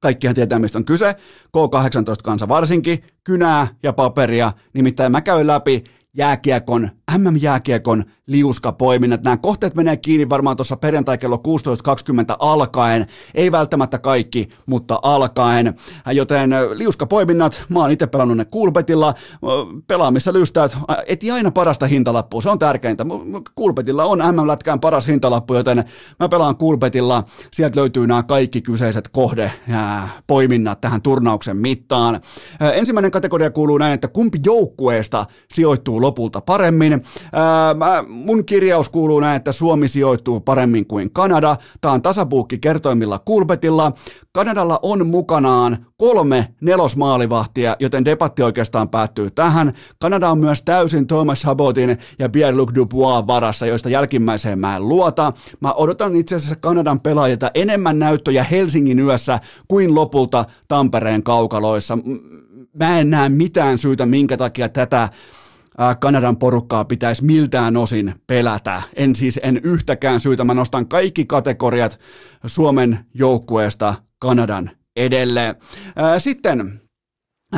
kaikkihan tietää, mistä on kyse, K18-kansa varsinkin, kynää ja paperia, nimittäin mä käyn läpi jääkiekon, MM-jääkiekon liuskapoiminnat. Nämä kohteet menee kiinni varmaan tuossa perjantai kello 16.20 alkaen, ei välttämättä kaikki, mutta alkaen. Joten liuskapoiminnat, mä oon itse pelannut ne Kulpetilla, pelaamissa lystäät, eti aina parasta hintalappua, se on tärkeintä. Kulpetilla on MM-lätkään paras hintalappu, joten mä pelaan Kulpetilla, sieltä löytyy nämä kaikki kyseiset kohde poiminnat tähän turnauksen mittaan. Ensimmäinen kategoria kuuluu näin, että kumpi joukkueesta sijoittuu lopulta paremmin. Ää, mun kirjaus kuuluu näin, että Suomi sijoittuu paremmin kuin Kanada. Tämä on tasapuukki kertoimilla Kulpetilla. Kanadalla on mukanaan kolme nelosmaalivahtia, joten debatti oikeastaan päättyy tähän. Kanada on myös täysin Thomas Sabotin ja Pierre-Luc Dubois varassa, joista jälkimmäiseen mä en luota. Mä odotan itse asiassa Kanadan pelaajilta enemmän näyttöjä Helsingin yössä kuin lopulta Tampereen kaukaloissa. Mä en näe mitään syytä, minkä takia tätä Kanadan porukkaa pitäisi miltään osin pelätä. En siis en yhtäkään syytä. Mä nostan kaikki kategoriat Suomen joukkueesta Kanadan edelle. Sitten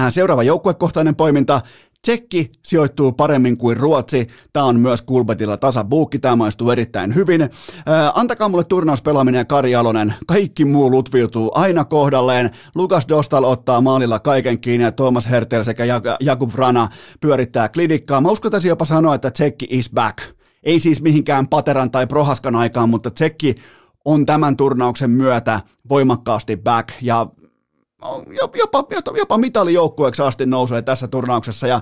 seuraava joukkuekohtainen poiminta. Tsekki sijoittuu paremmin kuin Ruotsi. Tämä on myös Kulbetilla tasabuukki. Tämä maistuu erittäin hyvin. Ää, antakaa mulle turnauspelaaminen ja Kari Alonen. Kaikki muu lutviutuu aina kohdalleen. Lukas Dostal ottaa maalilla kaiken kiinni ja Thomas Hertel sekä Jakub Rana pyörittää klidikkaa. Mä uskaltaisin jopa sanoa, että Tsekki is back. Ei siis mihinkään Pateran tai Prohaskan aikaan, mutta Tsekki on tämän turnauksen myötä voimakkaasti back ja jopa, jopa, mitalijoukkueeksi asti nousee tässä turnauksessa. Ja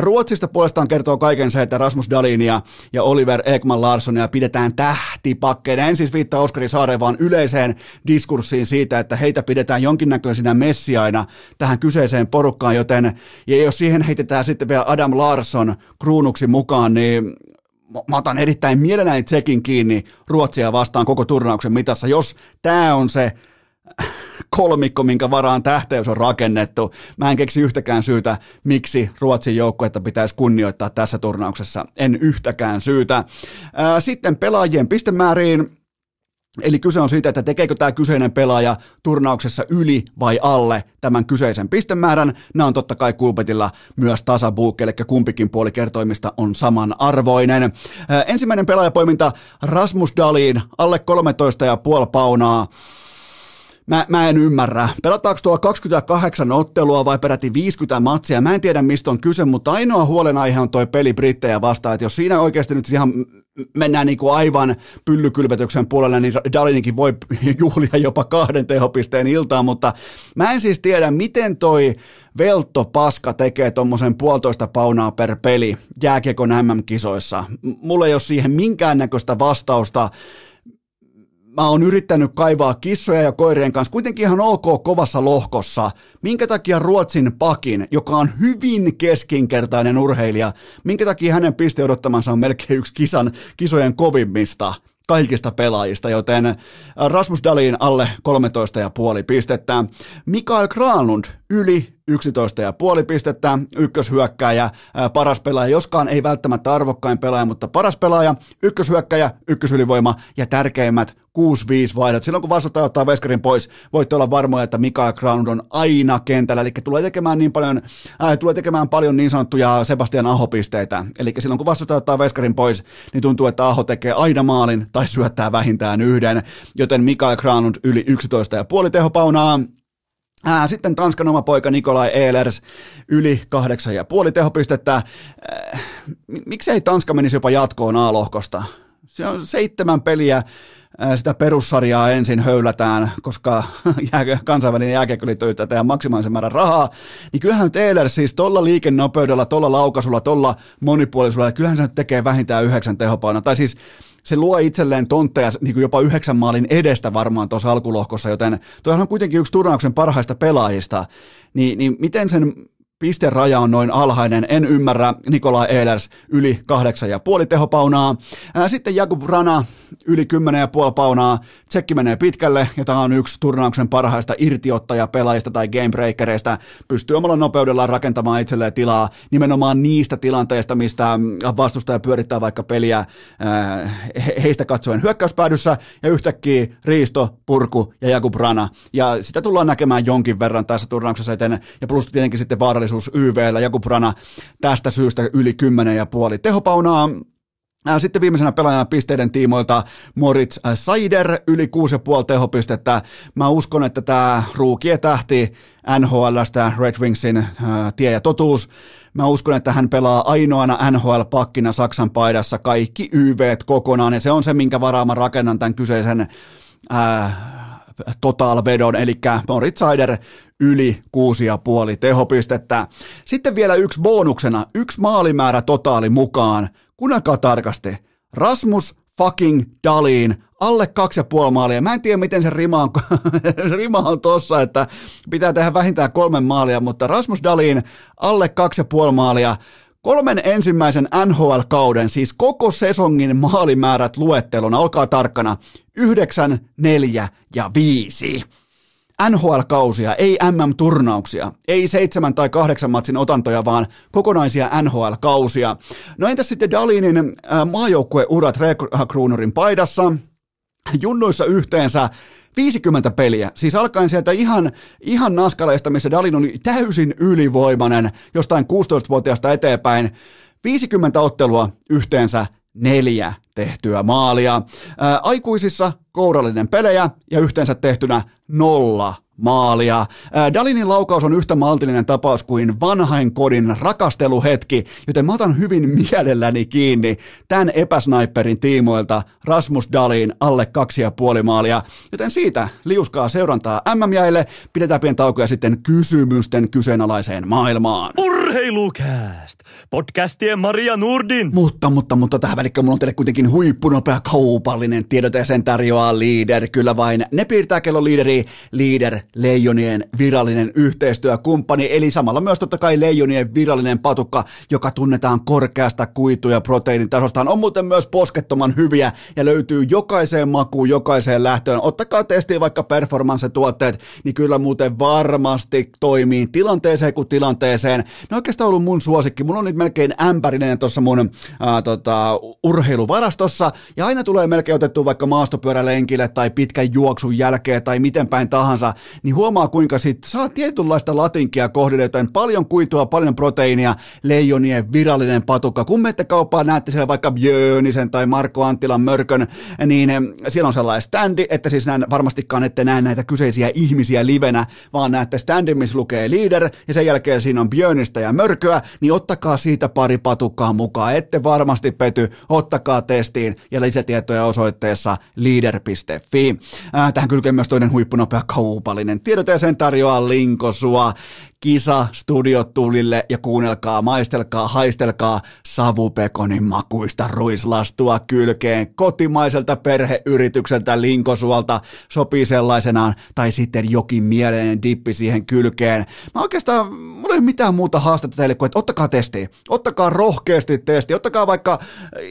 Ruotsista puolestaan kertoo kaiken se, että Rasmus Dalinia ja Oliver Ekman Larssonia pidetään tähtipakkeina. En siis viittaa Oskari Saareen, vaan yleiseen diskurssiin siitä, että heitä pidetään jonkinnäköisinä messiaina tähän kyseiseen porukkaan, joten ja jos siihen heitetään sitten vielä Adam Larsson kruunuksi mukaan, niin mä otan erittäin mielelläni tsekin kiinni Ruotsia vastaan koko turnauksen mitassa, jos tämä on se kolmikko, minkä varaan tähteys on rakennettu. Mä en keksi yhtäkään syytä, miksi Ruotsin joukkuetta pitäisi kunnioittaa tässä turnauksessa. En yhtäkään syytä. Sitten pelaajien pistemääriin. Eli kyse on siitä, että tekeekö tämä kyseinen pelaaja turnauksessa yli vai alle tämän kyseisen pistemäärän. Nämä on totta kai Kulpetilla myös tasabuuk, eli kumpikin puoli kertoimista on samanarvoinen. ensimmäinen pelaajapoiminta Rasmus Dalin, alle 13,5 paunaa. Mä, mä en ymmärrä. Pelataanko tuo 28 ottelua vai peräti 50 matsia? Mä en tiedä, mistä on kyse, mutta ainoa huolenaihe on toi peli Brittejä vastaan. Että jos siinä oikeasti nyt ihan mennään niin kuin aivan pyllykylvetyksen puolelle, niin Dalinikin voi juhlia jopa kahden tehopisteen iltaan, mutta mä en siis tiedä, miten toi Veltto Paska tekee tuommoisen puolitoista paunaa per peli jääkiekon MM-kisoissa. Mulla ei ole siihen minkäännäköistä vastausta mä oon yrittänyt kaivaa kissoja ja koirien kanssa kuitenkin ihan ok kovassa lohkossa. Minkä takia Ruotsin pakin, joka on hyvin keskinkertainen urheilija, minkä takia hänen piste odottamansa on melkein yksi kisan, kisojen kovimmista kaikista pelaajista, joten Rasmus Dalin alle 13,5 pistettä. Mikael Granlund yli 11,5 pistettä, ykköshyökkääjä, paras pelaaja, joskaan ei välttämättä arvokkain pelaaja, mutta paras pelaaja, ykköshyökkäjä, ykkösylivoima ja tärkeimmät 6-5 vaihdot. Silloin kun vastustaja ottaa veskarin pois, voitte olla varmoja, että Mikael Ground on aina kentällä, eli tulee tekemään niin paljon, äh, tulee tekemään paljon niin sanottuja Sebastian Aho-pisteitä. Eli silloin kun vastustaja ottaa veskarin pois, niin tuntuu, että Aho tekee aina maalin tai syöttää vähintään yhden, joten Mikael Granlund yli 11,5 tehopaunaa, sitten Tanskan oma poika Nikolai Ehlers yli kahdeksan ja puoli tehopistettä. Ää, miksei Tanska menisi jopa jatkoon A-lohkosta? Se on seitsemän peliä, sitä perussarjaa ensin höylätään, koska [LAUGHS] kansainvälinen jääkiekkoliitto yrittää tehdä maksimaalisen määrän rahaa, niin kyllähän Ehlers siis tuolla liikennopeudella, tuolla laukasulla, tuolla monipuolisuudella, kyllähän se tekee vähintään yhdeksän tehopaina. Tai siis se luo itselleen tontteja niin kuin jopa yhdeksän maalin edestä varmaan tuossa alkulohkossa, joten toihan on kuitenkin yksi turnauksen parhaista pelaajista, niin, niin miten sen pisteraja on noin alhainen, en ymmärrä Nikola Ehlers yli kahdeksan ja puoli tehopaunaa. Sitten Jakub Rana yli kymmenen ja puoli paunaa, tsekki menee pitkälle ja tämä on yksi turnauksen parhaista irtiottajapelaajista tai gamebreakereista, pystyy omalla nopeudella rakentamaan itselleen tilaa nimenomaan niistä tilanteista, mistä vastustaja pyörittää vaikka peliä heistä katsoen hyökkäyspäädyssä ja yhtäkkiä Riisto, Purku ja Jakub Rana. Ja sitä tullaan näkemään jonkin verran tässä turnauksessa eteen ja plus tietenkin sitten vaarallisuus YVllä Jakub tästä syystä yli kymmenen ja puoli tehopaunaa sitten viimeisenä pelaajana pisteiden tiimoilta Moritz Seider yli 6,5 tehopistettä. Mä uskon, että tämä ruukien tähti NHLstä Red Wingsin tie ja totuus. Mä uskon, että hän pelaa ainoana NHL-pakkina Saksan paidassa kaikki YV kokonaan, ja se on se, minkä varaa mä rakennan tämän kyseisen ää, totalvedon, eli Moritz Seider yli 6,5 tehopistettä. Sitten vielä yksi bonuksena, yksi maalimäärä totaali mukaan – Kuunnelkaa tarkasti. Rasmus fucking Dalin alle kaksi ja puoli maalia. Mä en tiedä, miten se rima on, [LAUGHS] rima on tossa, että pitää tehdä vähintään kolme maalia, mutta Rasmus Dalin alle kaksi ja puoli maalia. Kolmen ensimmäisen NHL-kauden, siis koko sesongin maalimäärät luetteluna, olkaa tarkkana, 9, 4 ja 5. NHL-kausia, ei MM-turnauksia, ei seitsemän tai kahdeksan matsin otantoja, vaan kokonaisia NHL-kausia. No entäs sitten Dalinin äh, maajoukkueurat Rekruunurin paidassa? Junnuissa yhteensä 50 peliä, siis alkaen sieltä ihan, ihan naskaleista, missä Dalin oli täysin ylivoimainen jostain 16-vuotiaasta eteenpäin. 50 ottelua yhteensä neljä tehtyä maalia. Ää, aikuisissa kourallinen pelejä ja yhteensä tehtynä nolla maalia. Dalinin laukaus on yhtä maltillinen tapaus kuin vanhain kodin rakasteluhetki, joten mä otan hyvin mielelläni kiinni tämän epäsniperin tiimoilta Rasmus Dalin alle kaksi ja puoli maalia. Joten siitä liuskaa seurantaa MM-jäille, pidetään pieni tauko ja sitten kysymysten kyseenalaiseen maailmaan. Urheilukääst! Podcastien Maria Nurdin. Mutta, mutta, mutta tähän välikköön mulla on teille kuitenkin huippunopea kaupallinen tiedote ja sen tarjoaa Leader. Kyllä vain ne piirtää kello Leaderi. Leader Leijonien virallinen yhteistyökumppani, eli samalla myös totta kai Leijonien virallinen patukka, joka tunnetaan korkeasta kuitu- ja proteiinitasostaan, on muuten myös poskettoman hyviä ja löytyy jokaiseen makuun, jokaiseen lähtöön. Ottakaa testiin vaikka performance-tuotteet, niin kyllä muuten varmasti toimii tilanteeseen kuin tilanteeseen. Ne oikeastaan ollut mun suosikki. Mulla on nyt melkein ämpärinen tuossa mun ää, tota, urheiluvarastossa, ja aina tulee melkein otettu vaikka maastopyörälenkille tai pitkän juoksun jälkeen tai miten päin tahansa, niin huomaa kuinka sit saa tietynlaista latinkia kohdille, joten paljon kuitua, paljon proteiinia, leijonien virallinen patukka. Kun menette kauppaan, näette siellä vaikka Björnisen tai Marko Anttilan mörkön, niin eh, siellä on sellainen standi, että siis näin varmastikaan ette näe näitä kyseisiä ihmisiä livenä, vaan näette standin, missä lukee leader, ja sen jälkeen siinä on Björnistä ja mörköä, niin ottakaa siitä pari patukkaa mukaan, ette varmasti pety, ottakaa testiin ja lisätietoja osoitteessa leader.fi. Äh, tähän kylkee myös toinen huippunopea kaupallinen uutinen. Tiedote sen tarjoaa Linkosua kisa studiot tulille ja kuunnelkaa, maistelkaa, haistelkaa savupekonin makuista ruislastua kylkeen kotimaiselta perheyritykseltä Linkosuolta. Sopii sellaisenaan tai sitten jokin mieleinen dippi siihen kylkeen. Mä oikeastaan, mulla ei ole mitään muuta haastetta teille kuin, että ottakaa testi, ottakaa rohkeasti testi, ottakaa vaikka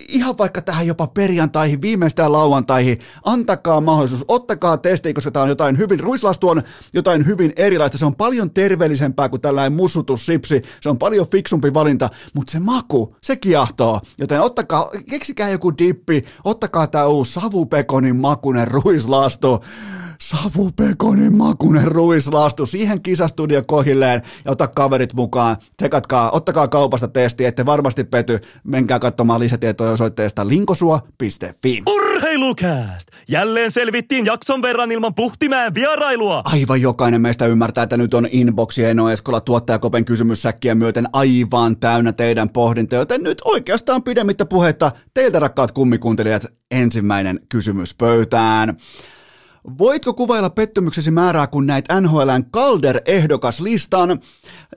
ihan vaikka tähän jopa perjantaihin, viimeistään lauantaihin, antakaa mahdollisuus, ottakaa testi, koska tämä on jotain hyvin, ruislastu on jotain hyvin erilaista, se on paljon terveellisempää parempaa kuin tällainen mussutussipsi, se on paljon fiksumpi valinta, mutta se maku, se kiehtoo, joten ottakaa, keksikää joku dippi, ottakaa tämä uusi savupekonin makunen ruislasto, savupekonin makunen ruislastu siihen kisastudio kohilleen ja ota kaverit mukaan. Tsekatkaa, ottakaa kaupasta testi, ette varmasti pety. Menkää katsomaan lisätietoja osoitteesta linkosua.fi. Urheilukääst! Jälleen selvittiin jakson verran ilman puhtimään vierailua. Aivan jokainen meistä ymmärtää, että nyt on inboxi Eno Eskola tuottajakopen kysymyssäkkiä myöten aivan täynnä teidän pohdintoja, joten nyt oikeastaan pidemmittä puhetta teiltä rakkaat kummikuuntelijat ensimmäinen kysymys pöytään. Voitko kuvailla pettymyksesi määrää, kun näit NHLn Calder-ehdokaslistan?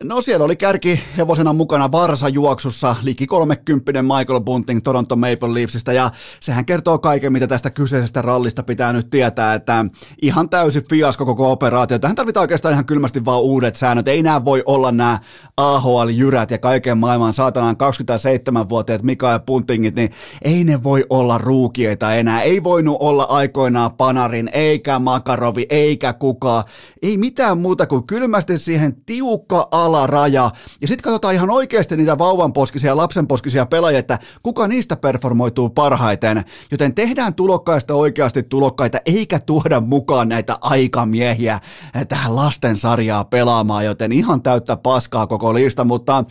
No siellä oli kärki hevosena mukana Varsa-juoksussa, liki 30 Michael Bunting Toronto Maple Leafsistä, ja sehän kertoo kaiken, mitä tästä kyseisestä rallista pitää nyt tietää, että ihan täysi fiasko koko operaatio. Tähän tarvitaan oikeastaan ihan kylmästi vaan uudet säännöt. Ei nämä voi olla nämä AHL-jyrät ja kaiken maailman saatanaan 27-vuotiaat Mika ja Buntingit, niin ei ne voi olla ruukieita enää. Ei voinut olla aikoinaan Panarin, eikä Makarovi, eikä kukaan. Ei mitään muuta kuin kylmästi siihen tiukka alaraja. Ja sitten katsotaan ihan oikeasti niitä vauvanposkisia lapsenposkisia pelaajia, että kuka niistä performoituu parhaiten. Joten tehdään tulokkaista oikeasti tulokkaita, eikä tuoda mukaan näitä aikamiehiä tähän lasten sarjaa pelaamaan, joten ihan täyttä paskaa koko lista, mutta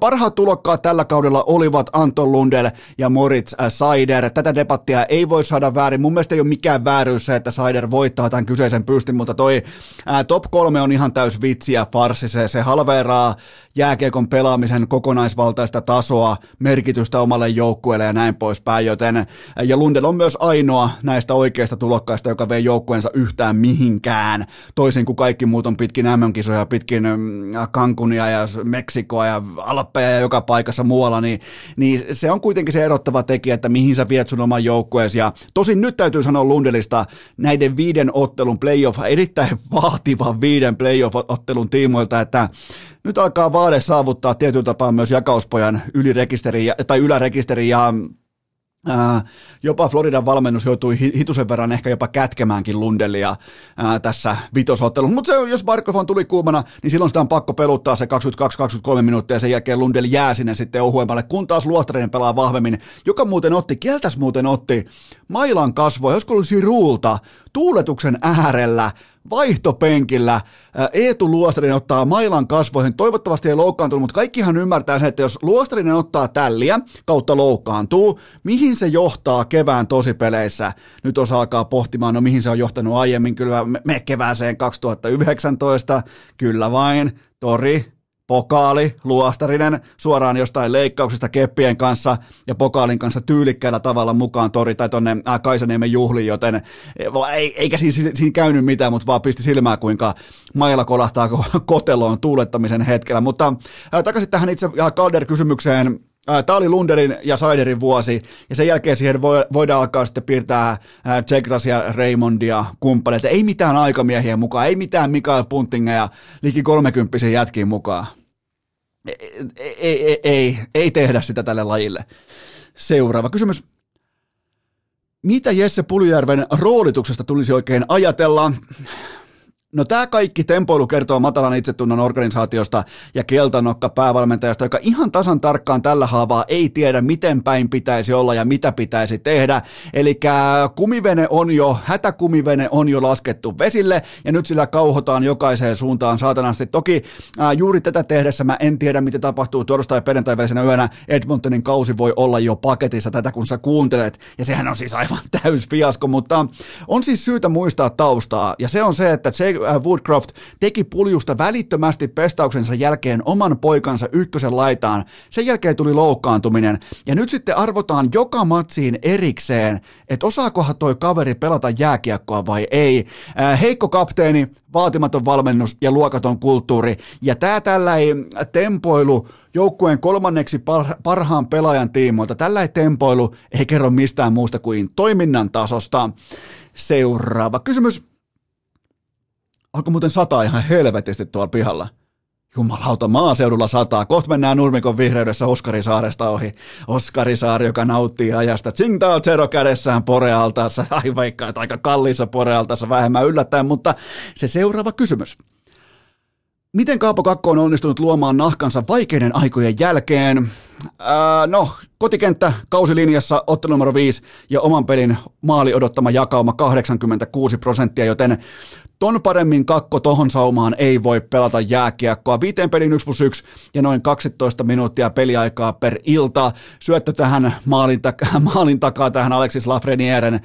parhaat tulokkaat tällä kaudella olivat Anton Lundell ja Moritz Seider. Tätä debattia ei voi saada väärin. Mun mielestä ei ole mikään vääryys se, että Seider voittaa tämän kyseisen pystin, mutta toi ää, top kolme on ihan täys vitsi ja farsi. Se, se halveeraa jääkiekon pelaamisen kokonaisvaltaista tasoa, merkitystä omalle joukkueelle ja näin poispäin, joten ja Lundell on myös ainoa näistä oikeista tulokkaista, joka vei joukkueensa yhtään mihinkään, toisin kuin kaikki muut on pitkin MM-kisoja, pitkin Kankunia ja Meksikoa ja Alppeja ja joka paikassa muualla, niin, niin se on kuitenkin se erottava tekijä, että mihin sä viet sun oman joukkueesi, ja tosin nyt täytyy sanoa Lundellista näiden viiden ottelun playoff, erittäin vaativan viiden playoff-ottelun tiimoilta, että nyt alkaa vaade saavuttaa tietyllä tapaa myös jakauspojan ylirekisteri tai ylärekisteri ja Ää, jopa Floridan valmennus joutui hitusen verran ehkä jopa kätkemäänkin Lundellia ää, tässä vitosottelussa. Mutta jos Barkov tuli kuumana, niin silloin sitä on pakko peluttaa se 22-23 minuuttia ja sen jälkeen Lundell jää sinne sitten ohuemmalle, kun taas Luostarinen pelaa vahvemmin, joka muuten otti, keltäs muuten otti mailan kasvoa, josko olisi ruulta tuuletuksen äärellä vaihtopenkillä. Eetu Luostarinen ottaa mailan kasvoihin, toivottavasti ei loukkaantunut, mutta kaikkihan ymmärtää sen, että jos Luostarinen ottaa tälliä kautta loukkaantuu, mihin se johtaa kevään tosipeleissä? Nyt osa alkaa pohtimaan, no mihin se on johtanut aiemmin, kyllä me kevääseen 2019, kyllä vain, tori, pokaali, luostarinen, suoraan jostain leikkauksista keppien kanssa ja pokaalin kanssa tyylikkäällä tavalla mukaan tori tai tonne Kaisaniemen juhliin, joten ei, eikä siinä, siinä käynyt mitään, mutta vaan pisti silmää, kuinka mailla kolahtaa koteloon tuulettamisen hetkellä. Mutta äh, takaisin tähän itse äh, Calder-kysymykseen, Tämä oli Lundelin ja Saiderin vuosi, ja sen jälkeen siihen voidaan alkaa sitten piirtää Tsekras ja Raymondia kumppaneita. Ei mitään aikamiehiä mukaan, ei mitään Mikael Puntinga ja liki 30 jätkiin mukaan ei, ei, ei, ei tehdä sitä tälle lajille. Seuraava kysymys. Mitä Jesse Puljärven roolituksesta tulisi oikein ajatella? No tämä kaikki tempoilu kertoo matalan itsetunnon organisaatiosta ja keltanokka päävalmentajasta, joka ihan tasan tarkkaan tällä haavaa ei tiedä, miten päin pitäisi olla ja mitä pitäisi tehdä. Eli kumivene on jo, hätäkumivene on jo laskettu vesille ja nyt sillä kauhotaan jokaiseen suuntaan saatanasti. Toki ää, juuri tätä tehdessä mä en tiedä, mitä tapahtuu torstai- ja perjantai yönä. Edmontonin kausi voi olla jo paketissa tätä, kun sä kuuntelet. Ja sehän on siis aivan täys fiasko, mutta on siis syytä muistaa taustaa. Ja se on se, että Jake Woodcroft teki puljusta välittömästi pestauksensa jälkeen oman poikansa ykkösen laitaan. Sen jälkeen tuli loukkaantuminen. Ja nyt sitten arvotaan joka matsiin erikseen, että osaakohan toi kaveri pelata jääkiekkoa vai ei. Äh, heikko kapteeni, vaatimaton valmennus ja luokaton kulttuuri. Ja tämä tällä ei tempoilu joukkueen kolmanneksi parhaan pelaajan tiimoilta, tällä ei tempoilu ei kerro mistään muusta kuin toiminnan tasosta. Seuraava kysymys. Alkoi muuten sataa ihan helvetisti tuolla pihalla. Jumalauta, maaseudulla sataa. Kohta mennään Nurmikon vihreydessä Oskari Saaresta ohi. Oskari Saari, joka nauttii ajasta. Tsingtao Zero kädessään porealtaassa. [LAUGHS] Ai vaikka, että aika kalliissa porealtaassa vähemmän yllättäen, mutta se seuraava kysymys. Miten Kaapo Kakko on onnistunut luomaan nahkansa vaikeiden aikojen jälkeen? Ää, no, kotikenttä kausilinjassa ottelu numero 5 ja oman pelin maali odottama jakauma 86 prosenttia, joten ton paremmin kakko tohon saumaan ei voi pelata jääkiekkoa. Viiteen pelin 1 plus 1 ja noin 12 minuuttia peliaikaa per ilta. Syöttö tähän maalin, tak- [LAUGHS] maalin takaa tähän Alexis Lafrenieren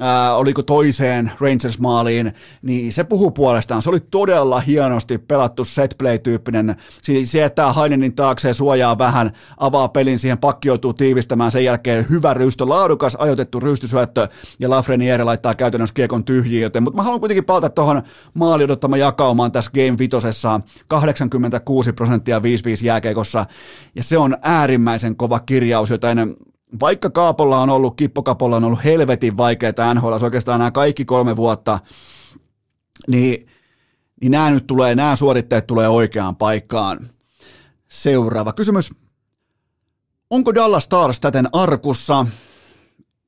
ää, oliko toiseen Rangers-maaliin, niin se puhuu puolestaan. Se oli todella hienosti pelattu setplay-tyyppinen. Siis se, että Hainenin taakse suojaa vähän, avaa pelin, siihen pakki joutuu tiivistämään, sen jälkeen hyvä rystö, laadukas ajoitettu rystysyöttö, ja Lafreniere laittaa käytännössä kiekon tyhjiin, joten, mutta mä haluan kuitenkin palata tuohon maali odottama jakaumaan tässä Game Vitosessa 86 prosenttia 5-5 jääkeikossa, ja se on äärimmäisen kova kirjaus, joten vaikka Kaapolla on ollut, Kippokapolla on ollut helvetin vaikeaa NHL, oikeastaan nämä kaikki kolme vuotta, niin, niin nämä nyt tulee, nämä suoritteet tulee oikeaan paikkaan. Seuraava kysymys. Onko Dallas Stars täten arkussa?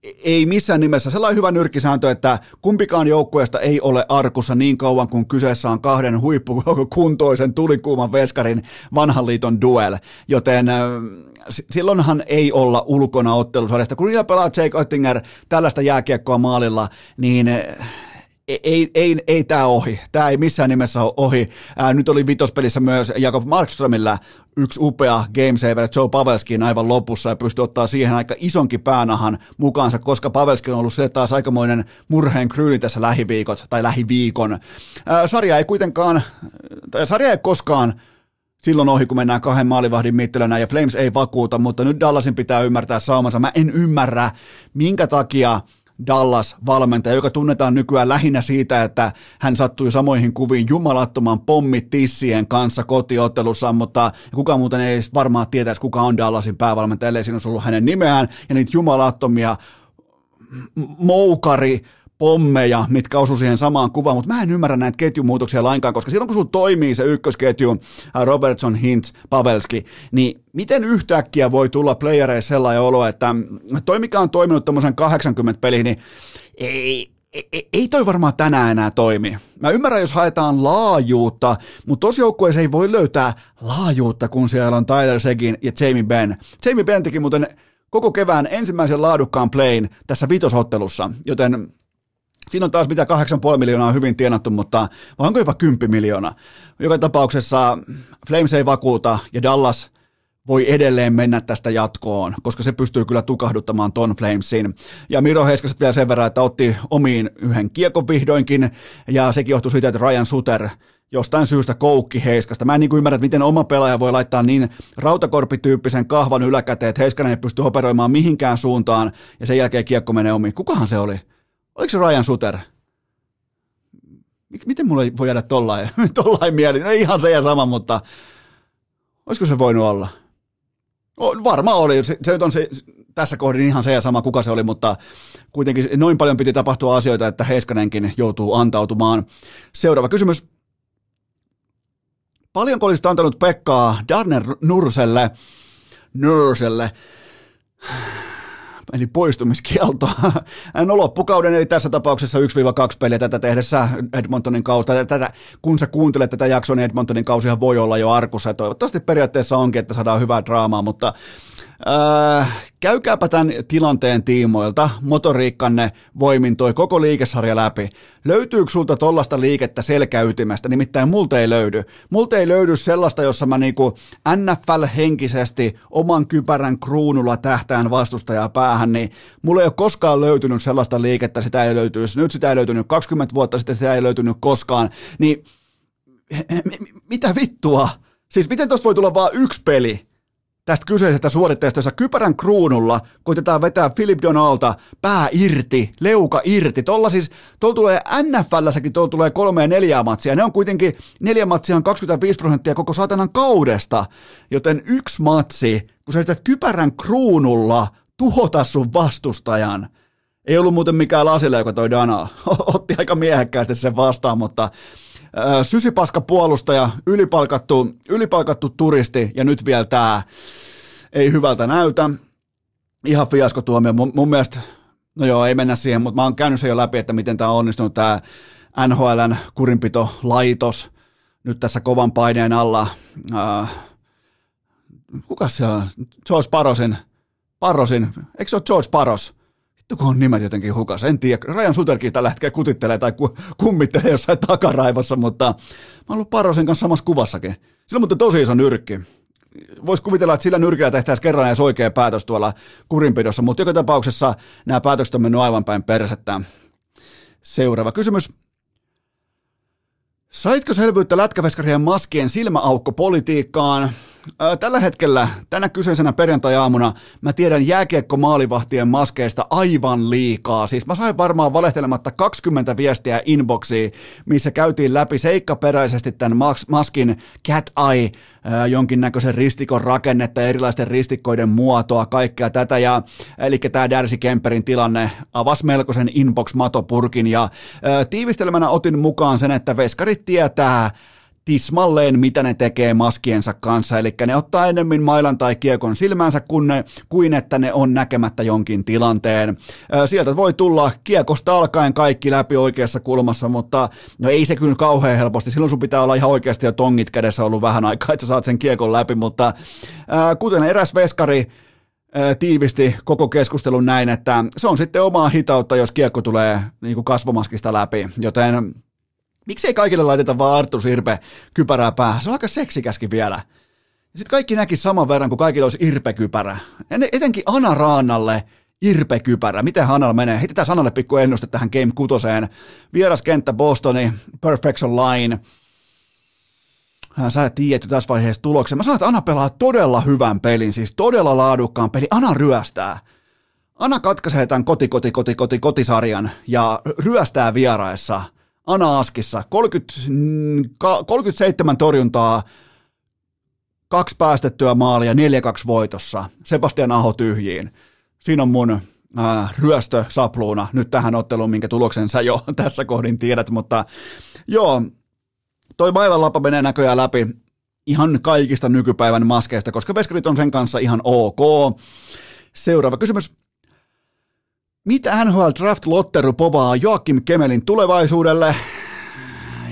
Ei missään nimessä. Sellainen hyvä nyrkkisääntö, että kumpikaan joukkueesta ei ole arkussa niin kauan kuin kyseessä on kahden huippukuntoisen tulikuuman veskarin vanhan liiton duel. Joten silloinhan ei olla ulkona ottelusarjasta. Kun niillä pelaa Jake Oettinger tällaista jääkiekkoa maalilla, niin ei, ei, ei, tämä ohi. Tämä ei missään nimessä ole ohi. Ää, nyt oli vitospelissä myös Jakob Markströmillä yksi upea gamesaver Joe Pavelskin aivan lopussa ja pystyi ottaa siihen aika isonkin päänahan mukaansa, koska Pavelski on ollut se taas aikamoinen murheen kryyni tässä lähiviikot tai lähiviikon. Ää, sarja ei kuitenkaan, tai sarja ei koskaan silloin ohi, kun mennään kahden maalivahdin mittelönä ja Flames ei vakuuta, mutta nyt Dallasin pitää ymmärtää saumansa. Mä en ymmärrä, minkä takia Dallas-valmentaja, joka tunnetaan nykyään lähinnä siitä, että hän sattui samoihin kuviin jumalattoman pommitissien kanssa kotiottelussa, mutta kukaan muuten ei varmaan tietäisi, kuka on Dallasin päävalmentaja, ellei siinä olisi ollut hänen nimeään, ja niitä jumalattomia moukari pommeja, mitkä osu siihen samaan kuvaan, mutta mä en ymmärrä näitä ketjumuutoksia lainkaan, koska silloin kun sulla toimii se ykkösketju, äh, Robertson, Hintz, Pavelski, niin miten yhtäkkiä voi tulla playereissa sellainen olo, että toi mikä on toiminut tuommoisen 80 peliin, niin ei, ei, ei toi varmaan tänään enää toimi. Mä ymmärrän, jos haetaan laajuutta, mutta tosi joukkueessa ei voi löytää laajuutta, kun siellä on Tyler Segin ja Jamie Benn. Jamie Benn teki muuten koko kevään ensimmäisen laadukkaan playin tässä vitosottelussa, joten Siinä on taas mitä 8,5 miljoonaa hyvin tienattu, mutta onko jopa 10 miljoonaa. Joka tapauksessa Flames ei vakuuta ja Dallas voi edelleen mennä tästä jatkoon, koska se pystyy kyllä tukahduttamaan ton Flamesin. Ja Miro Heiskaset vielä sen verran, että otti omiin yhden kiekon vihdoinkin, ja sekin johtui siitä, että Ryan Suter jostain syystä koukki Heiskasta. Mä en niin ymmärrä, että miten oma pelaaja voi laittaa niin rautakorpityyppisen kahvan yläkäteen, että Heiskanen ei pysty operoimaan mihinkään suuntaan, ja sen jälkeen kiekko menee omiin. Kukahan se oli? Oliko se Ryan Suter? Miten mulla voi jäädä tollain, [LAUGHS] tollain mieli? No ihan se ja sama, mutta olisiko se voinut olla? O, varmaan oli. Se, se on se, tässä kohdin ihan se ja sama, kuka se oli, mutta kuitenkin noin paljon piti tapahtua asioita, että Heiskanenkin joutuu antautumaan. Seuraava kysymys. Paljonko olisit antanut Pekkaa Darner Nurselle, Nurselle eli poistumiskielto. [LAUGHS] No loppukauden, eli tässä tapauksessa 1-2 peliä tätä tehdessä Edmontonin kautta. Tätä, kun sä kuuntelet tätä jaksoa, niin Edmontonin kausihan voi olla jo arkussa. Ja toivottavasti periaatteessa onkin, että saadaan hyvää draamaa, mutta Äh, käykääpä tämän tilanteen tiimoilta, motoriikkanne voimin toi koko liikesarja läpi. Löytyykö sulta tollasta liikettä selkäytimestä? Nimittäin multa ei löydy. Multa ei löydy sellaista, jossa mä niinku NFL-henkisesti oman kypärän kruunulla tähtään vastustajaa päähän, niin mulla ei ole koskaan löytynyt sellaista liikettä, sitä ei löytyisi. Nyt sitä ei löytynyt 20 vuotta sitten, sitä ei löytynyt koskaan. Niin mitä vittua? Siis miten tosta voi tulla vain yksi peli? Tästä kyseisestä suoritteesta, jossa kypärän kruunulla koitetaan vetää Philip Donalta pää irti, leuka irti. Tuolla siis, tuolla tulee NFLssäkin, tuolla tulee kolme ja neljä matsia. Ne on kuitenkin, neljä matsia on 25 prosenttia koko saatanan kaudesta. Joten yksi matsi, kun sä yrität kypärän kruunulla tuhota sun vastustajan, ei ollut muuten mikään lasille, joka toi Dana. [LAUGHS] Otti aika miehekkäästi sen vastaan, mutta sysipaska puolustaja, ylipalkattu, ylipalkattu turisti ja nyt vielä tämä ei hyvältä näytä. Ihan fiaskotuomio. Mun, mun mielestä, no joo, ei mennä siihen, mutta mä oon käynyt sen jo läpi, että miten tämä on onnistunut, tämä NHLn kurinpito laitos nyt tässä kovan paineen alla. Äh, kuka se on? George Parosin, Parosin, eikö se ole George Paros? Vittu kun on nimet jotenkin hukas, en tiedä. Rajan Suterkin tällä hetkellä kutittelee tai kummittelee jossain takaraivossa, mutta mä oon ollut Parosin kanssa samassa kuvassakin. Sillä mutta tosi iso nyrkki. Voisi kuvitella, että sillä nyrkillä tehtäisiin kerran edes oikea päätös tuolla kurinpidossa, mutta joka tapauksessa nämä päätökset on mennyt aivan päin persettä. Seuraava kysymys. Saitko selvyyttä lätkäveskarien maskien silmäaukkopolitiikkaan? Tällä hetkellä, tänä kyseisenä perjantai-aamuna, mä tiedän jääkiekko-maalivahtien maskeista aivan liikaa. Siis mä sain varmaan valehtelematta 20 viestiä inboxiin, missä käytiin läpi seikkaperäisesti tämän maskin cat eye, jonkinnäköisen ristikon rakennetta, erilaisten ristikkoiden muotoa, kaikkea tätä. Ja, eli tämä Darcy Kemperin tilanne avasi melkoisen inbox-matopurkin ja tiivistelmänä otin mukaan sen, että veskarit tietää, tismalleen, mitä ne tekee maskiensa kanssa, eli ne ottaa enemmän mailan tai kiekon silmänsä kuin, ne, kuin että ne on näkemättä jonkin tilanteen. Sieltä voi tulla kiekosta alkaen kaikki läpi oikeassa kulmassa, mutta no ei se kyllä kauhean helposti. Silloin sun pitää olla ihan oikeasti jo tongit kädessä ollut vähän aikaa, että sä saat sen kiekon läpi, mutta kuten eräs veskari tiivisti koko keskustelun näin, että se on sitten omaa hitautta, jos kiekko tulee niin kuin kasvomaskista läpi, joten Miksei kaikille laiteta vaan Arttu Sirpe kypärää päähän? Se on aika seksikäskin vielä. Sitten kaikki näki saman verran, kun kaikilla olisi irpekypärä. Etenkin Ana Raanalle irpekypärä. Miten Hanalla menee? Heitetään Sanalle pikku ennuste tähän Game 6. Vieraskenttä Bostoni, Perfection Line. Sä et tiedä tässä vaiheessa tuloksen. Mä sanon, että Ana pelaa todella hyvän pelin, siis todella laadukkaan pelin. Ana ryöstää. Ana katkaisee tämän koti, koti, koti, koti, kotisarjan ja ryöstää vieraissa – Ana Askissa, 30, 37 torjuntaa, kaksi päästettyä maalia, 4-2 voitossa, Sebastian Aho tyhjiin. Siinä on mun äh, ryöstösapluuna nyt tähän otteluun, minkä tuloksen sä jo [LAUGHS] tässä kohdin tiedät, mutta joo, toi mailan lapa menee näköjään läpi ihan kaikista nykypäivän maskeista, koska veskarit on sen kanssa ihan ok. Seuraava kysymys. Mitä NHL Draft Lotteru povaa Joakim Kemelin tulevaisuudelle?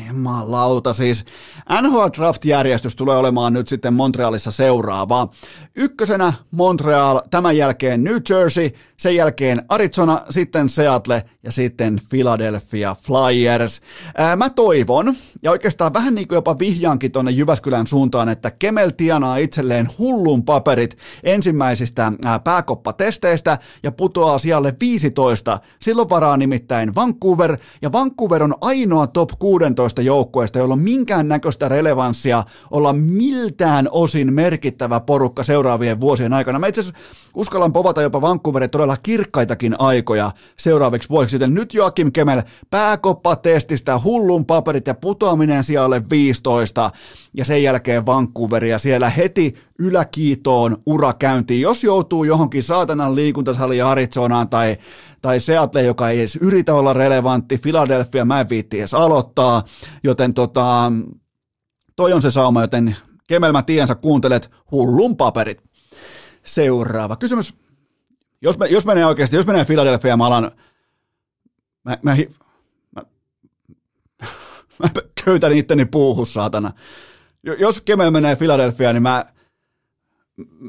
Jumalauta siis. NHL Draft-järjestys tulee olemaan nyt sitten Montrealissa seuraava. Ykkösenä Montreal, tämän jälkeen New Jersey, sen jälkeen Arizona, sitten Seattle ja sitten Philadelphia Flyers. Ää, mä toivon, ja oikeastaan vähän niin kuin jopa vihjaankin tuonne Jyväskylän suuntaan, että Kemel tienaa itselleen hullun paperit ensimmäisistä ää, pääkoppatesteistä ja putoaa sijalle 15. Silloin varaa nimittäin Vancouver, ja Vancouver on ainoa top 16 joukkueesta, jolla on minkään näköistä relevanssia olla miltään osin merkittävä porukka seuraavien vuosien aikana. Mä itse asiassa uskallan povata jopa Vancouverin todella kirkkaitakin aikoja seuraaviksi vuosiksi, joten nyt Joakim Kemel pääkoppatestistä hullun paperit ja putoaminen sijalle 15 ja sen jälkeen Vancouveria siellä heti yläkiitoon urakäyntiin, jos joutuu johonkin saatanan liikuntasaliin Arizonaan tai, tai Seattle, joka ei edes yritä olla relevantti, Philadelphia mä en viitti edes aloittaa, joten tota, toi on se sauma, joten Kemel mä tiedän, sä kuuntelet hullun paperit. Seuraava kysymys. Jos, me, jos menee oikeasti, jos menee Philadelphia, mä alan, mä, mä, mä, [LAUGHS] mä köytän itteni puuhus, saatana. Jos Kemel menee Philadelphia, niin mä,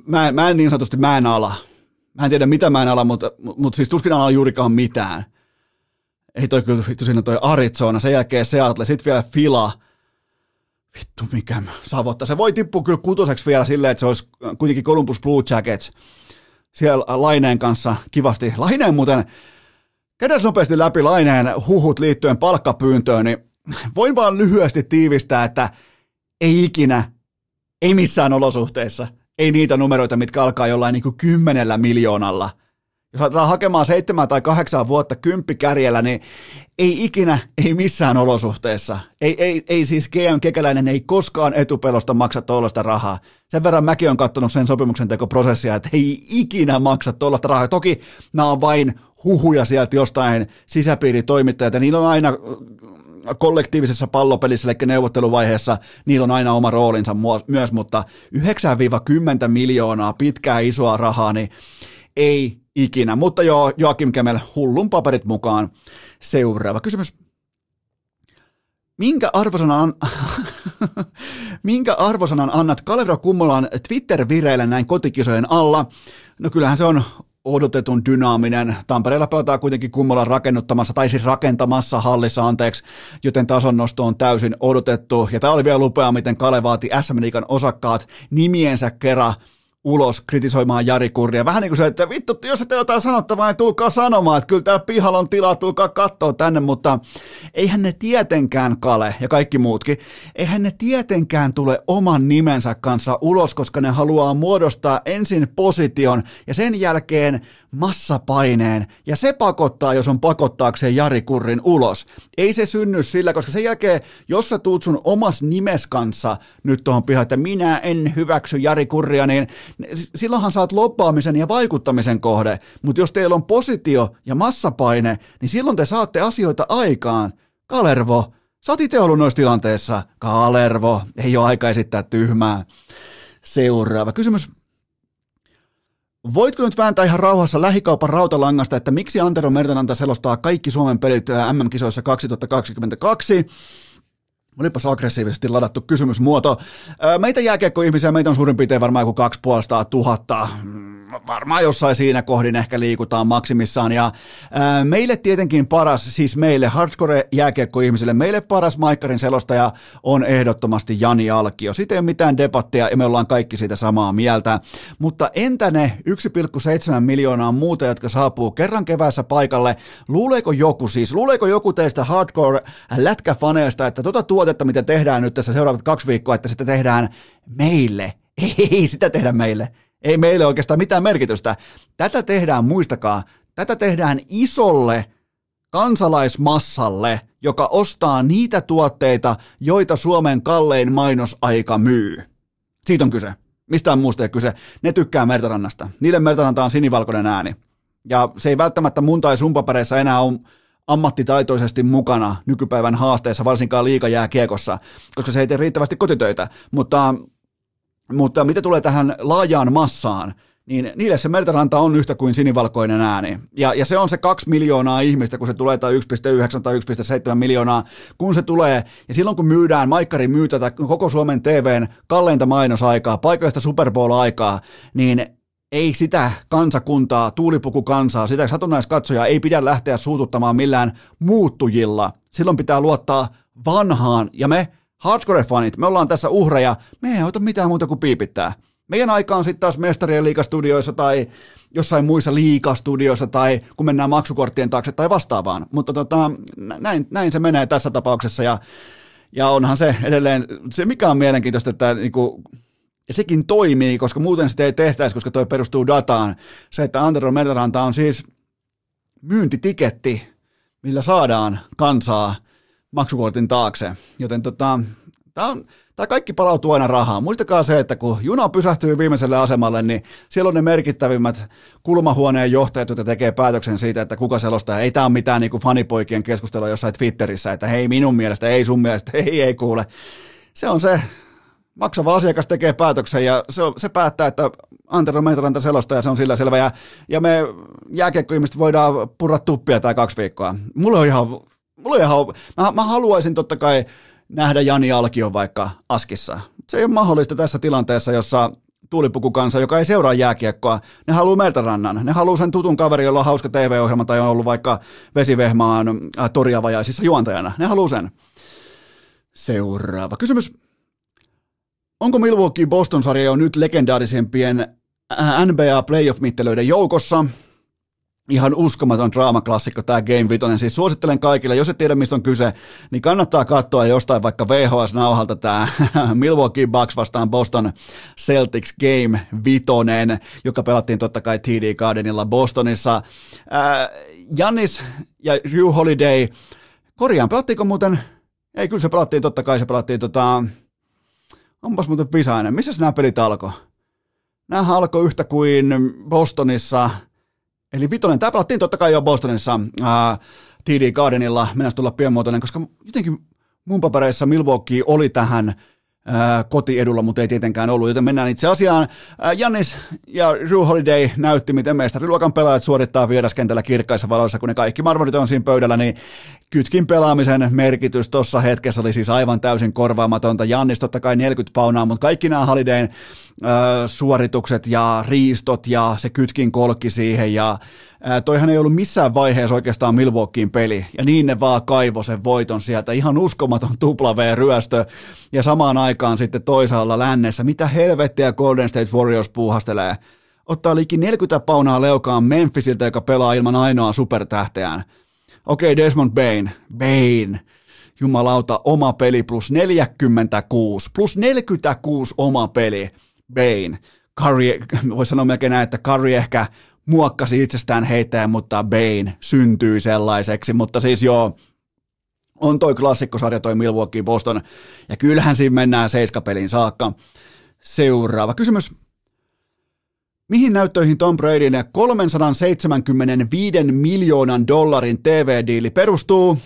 mä, mä en niin sanotusti, mä en ala. Mä en tiedä mitä mä en ala, mutta, mutta siis tuskin ala juurikaan mitään. Ei toi kyllä, siinä toi Arizona, sen jälkeen Seattle, sit vielä Fila. Vittu mikä savottaa. Se voi tippua kyllä kutoseksi vielä silleen, että se olisi kuitenkin Columbus Blue Jackets siellä Laineen kanssa kivasti. Laineen muuten, kädessä nopeasti läpi Laineen huhut liittyen palkkapyyntöön, niin voin vaan lyhyesti tiivistää, että ei ikinä, ei missään olosuhteissa ei niitä numeroita, mitkä alkaa jollain niin kuin kymmenellä miljoonalla. Jos hakemaan seitsemän tai kahdeksan vuotta kärjellä, niin ei ikinä, ei missään olosuhteessa. Ei, ei, ei siis GM Kekäläinen ei koskaan etupelosta maksa tuollaista rahaa. Sen verran mäkin on katsonut sen sopimuksen tekoprosessia, että ei ikinä maksa tuollaista rahaa. Toki nämä on vain huhuja sieltä jostain sisäpiiritoimittajat, ja niillä on aina kollektiivisessa pallopelissä, eli neuvotteluvaiheessa, niillä on aina oma roolinsa myös, mutta 9-10 miljoonaa pitkää isoa rahaa, niin ei ikinä. Mutta joo, Joakim Kemel, hullun paperit mukaan. Seuraava kysymys. minkä arvosanan, [LAUGHS] minkä arvosanan annat Kalevro Kummolan Twitter-vireille näin kotikisojen alla? No kyllähän se on odotetun dynaaminen. Tampereella pelataan kuitenkin Kummolan rakennuttamassa, tai siis rakentamassa hallissa, anteeksi, joten tason nosto on täysin odotettu. Ja tämä oli vielä lupea, miten Kale vaati SM Liikan osakkaat nimiensä kerran ulos kritisoimaan Jari Kurria. Vähän niin kuin se, että vittu, jos ette jotain sanottavaa, niin tulkaa sanomaan, että kyllä täällä pihalla on tilaa, tulkaa katsoa tänne, mutta eihän ne tietenkään, Kale ja kaikki muutkin, eihän ne tietenkään tule oman nimensä kanssa ulos, koska ne haluaa muodostaa ensin position ja sen jälkeen massapaineen, ja se pakottaa, jos on pakottaakseen Jari Kurrin ulos. Ei se synny sillä, koska sen jälkeen, jos sä tuut sun omas nimes kanssa nyt tuohon pihaan, että minä en hyväksy Jari Kurria, niin silloinhan saat loppaamisen ja vaikuttamisen kohde, mutta jos teillä on positio ja massapaine, niin silloin te saatte asioita aikaan. Kalervo, sä oot itse ollut noissa tilanteissa. Kalervo, ei ole aika esittää tyhmää. Seuraava kysymys. Voitko nyt vääntää ihan rauhassa lähikaupan rautalangasta, että miksi Antero Mertananta selostaa kaikki Suomen pelit MM-kisoissa 2022? Olipas aggressiivisesti ladattu kysymysmuoto. Meitä jääkiekko-ihmisiä, meitä on suurin piirtein varmaan joku 2500 varmaan jossain siinä kohdin ehkä liikutaan maksimissaan. Ja ää, meille tietenkin paras, siis meille hardcore jääkiekko-ihmisille, meille paras Maikkarin selostaja on ehdottomasti Jani Alkio. Siitä ei ole mitään debattia ja me ollaan kaikki siitä samaa mieltä. Mutta entä ne 1,7 miljoonaa muuta, jotka saapuu kerran keväässä paikalle? Luuleeko joku siis, luuleeko joku teistä hardcore lätkäfaneista, että tuota tuotetta, mitä tehdään nyt tässä seuraavat kaksi viikkoa, että sitä tehdään meille? Ei sitä tehdä meille ei meille oikeastaan mitään merkitystä. Tätä tehdään, muistakaa, tätä tehdään isolle kansalaismassalle, joka ostaa niitä tuotteita, joita Suomen kallein mainosaika myy. Siitä on kyse. Mistään muusta ei kyse. Ne tykkää Mertarannasta. Niille Mertaranta on sinivalkoinen ääni. Ja se ei välttämättä mun tai sun papereissa enää ole ammattitaitoisesti mukana nykypäivän haasteessa, varsinkaan liikajää kiekossa, koska se ei tee riittävästi kotitöitä. Mutta mutta mitä tulee tähän laajaan massaan, niin niille se Mertaranta on yhtä kuin sinivalkoinen ääni. Ja, ja se on se kaksi miljoonaa ihmistä, kun se tulee, tai 1,9 tai 1,7 miljoonaa, kun se tulee. Ja silloin kun myydään, Maikkari myy tätä koko Suomen TVn kalleinta mainosaikaa, paikallista Super Bowl-aikaa, niin ei sitä kansakuntaa, tuulipukukansaa, sitä satunnaiskatsoja ei pidä lähteä suututtamaan millään muuttujilla. Silloin pitää luottaa vanhaan, ja me hardcore-fanit, me ollaan tässä uhreja, me ei ota mitään muuta kuin piipittää. Meidän aika on sitten taas mestarien liikastudioissa tai jossain muissa liikastudioissa tai kun mennään maksukorttien taakse tai vastaavaan. Mutta tota, näin, näin se menee tässä tapauksessa ja, ja onhan se edelleen, se mikä on mielenkiintoista, että niinku, ja sekin toimii, koska muuten sitä ei tehtäisi, koska toi perustuu dataan. Se, että Antero Mertaranta on siis myyntitiketti, millä saadaan kansaa maksukortin taakse. Joten tota, tämä on, tämä kaikki palautuu aina rahaan. Muistakaa se, että kun juna pysähtyy viimeiselle asemalle, niin siellä on ne merkittävimmät kulmahuoneen johtajat, jotka tekee päätöksen siitä, että kuka selostaa. Ei tämä ole mitään niin kuin fanipoikien keskustelua jossain Twitterissä, että hei minun mielestä, ei sun mielestä, [LAUGHS] ei, ei kuule. Se on se, maksava asiakas tekee päätöksen ja se, on, se päättää, että Antero Meitoranta selostaa ja se on sillä selvä. Ja, ja me jääkiekkoihmiset voidaan purra tuppia tämä kaksi viikkoa. Mulla on ihan Mulla ihan, mä, mä haluaisin totta kai nähdä Jani Alkion vaikka Askissa. Se ei ole mahdollista tässä tilanteessa, jossa tuulipukukansa, joka ei seuraa jääkiekkoa, ne haluaa Mertarannan. Ne haluaa sen tutun kaveri, jolla on hauska TV-ohjelma tai on ollut vaikka Vesivehmaan äh, toriavajaisissa juontajana. Ne haluaa sen. Seuraava kysymys. Onko Milwaukee Boston-sarja jo nyt legendaarisempien NBA playoff-mittelöiden joukossa? Ihan uskomaton draamaklassikko tämä Game 5. Siis suosittelen kaikille, jos et tiedä mistä on kyse, niin kannattaa katsoa jostain vaikka VHS-nauhalta tämä [LAUGHS] Milwaukee Bucks vastaan Boston Celtics Game 5, joka pelattiin totta kai TD Gardenilla Bostonissa. Äh, Jannis ja Drew Holiday, korjaan, pelattiinko muuten, ei kyllä se pelattiin, totta kai se pelattiin tota, onpas muuten visainen, missä nämä pelit alkoi? Nämä alkoi yhtä kuin Bostonissa – Eli vitonen, tämä pelattiin totta kai jo Bostonissa ää, TD Gardenilla, mennä tulla pienmuotoinen, koska jotenkin mun papereissa Milwaukee oli tähän kotiedulla, mutta ei tietenkään ollut, joten mennään itse asiaan. Jannis ja Drew Holiday näytti, miten mestariluokan pelaajat suorittaa vieraskentällä kirkkaissa valoissa, kun ne kaikki marmorit on siinä pöydällä, niin kytkin pelaamisen merkitys tuossa hetkessä oli siis aivan täysin korvaamatonta. Jannis totta kai 40 paunaa, mutta kaikki nämä Holidayn suoritukset ja riistot ja se kytkin kolkki siihen ja toihan ei ollut missään vaiheessa oikeastaan Milwaukeein peli, ja niin ne vaan kaivo sen voiton sieltä. Ihan uskomaton tupla V-ryöstö, ja samaan aikaan sitten toisaalla lännessä, mitä helvettiä Golden State Warriors puuhastelee. Ottaa liikin 40 paunaa leukaan Memphisiltä, joka pelaa ilman ainoa supertähteään. Okei, okay, Desmond Bain, Bain, jumalauta, oma peli plus 46, plus 46 oma peli, Bain. Curry, voisi sanoa melkein näin, että Curry ehkä muokkasi itsestään heittäjän, mutta Bane syntyi sellaiseksi, mutta siis joo, on toi klassikkosarja toi Milwaukee Boston, ja kyllähän siinä mennään seiskapeliin saakka. Seuraava kysymys. Mihin näyttöihin Tom Bradyn 375 miljoonan dollarin TV-diili perustuu?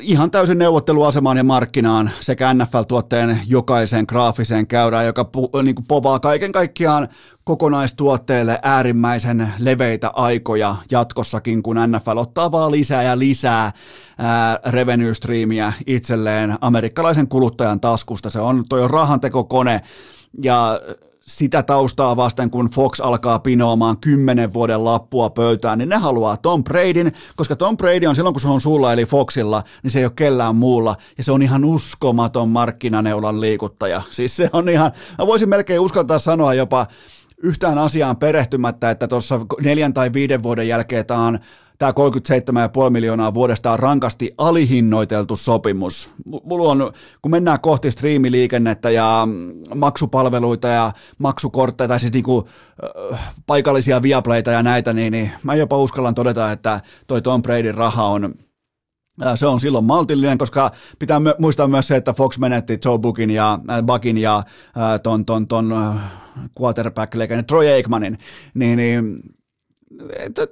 ihan täysin neuvotteluasemaan ja markkinaan sekä NFL-tuotteen jokaiseen graafiseen käyrään, joka pu, niin kuin povaa kaiken kaikkiaan kokonaistuotteelle äärimmäisen leveitä aikoja jatkossakin, kun NFL ottaa vaan lisää ja lisää ää, revenue streamia itselleen amerikkalaisen kuluttajan taskusta. Se on, toi on rahantekokone ja sitä taustaa vasten, kun Fox alkaa pinoamaan kymmenen vuoden lappua pöytään, niin ne haluaa Tom Bradyn, koska Tom Brady on silloin, kun se on sulla eli Foxilla, niin se ei ole kellään muulla, ja se on ihan uskomaton markkinaneulan liikuttaja. Siis se on ihan, mä voisin melkein uskaltaa sanoa jopa yhtään asiaan perehtymättä, että tuossa neljän tai viiden vuoden jälkeen tämä on tämä 37,5 miljoonaa vuodesta on rankasti alihinnoiteltu sopimus. Mulla on, kun mennään kohti striimiliikennettä ja maksupalveluita ja maksukortteja tai siis niinku, äh, paikallisia viapleita ja näitä, niin, niin mä jopa uskallan todeta, että toi Tom Bradyn raha on se on silloin maltillinen, koska pitää muistaa myös se, että Fox menetti Joe Bookin ja äh, ja äh, ton, ton, ton äh, quarterback-legende Troy Aikmanin, niin, niin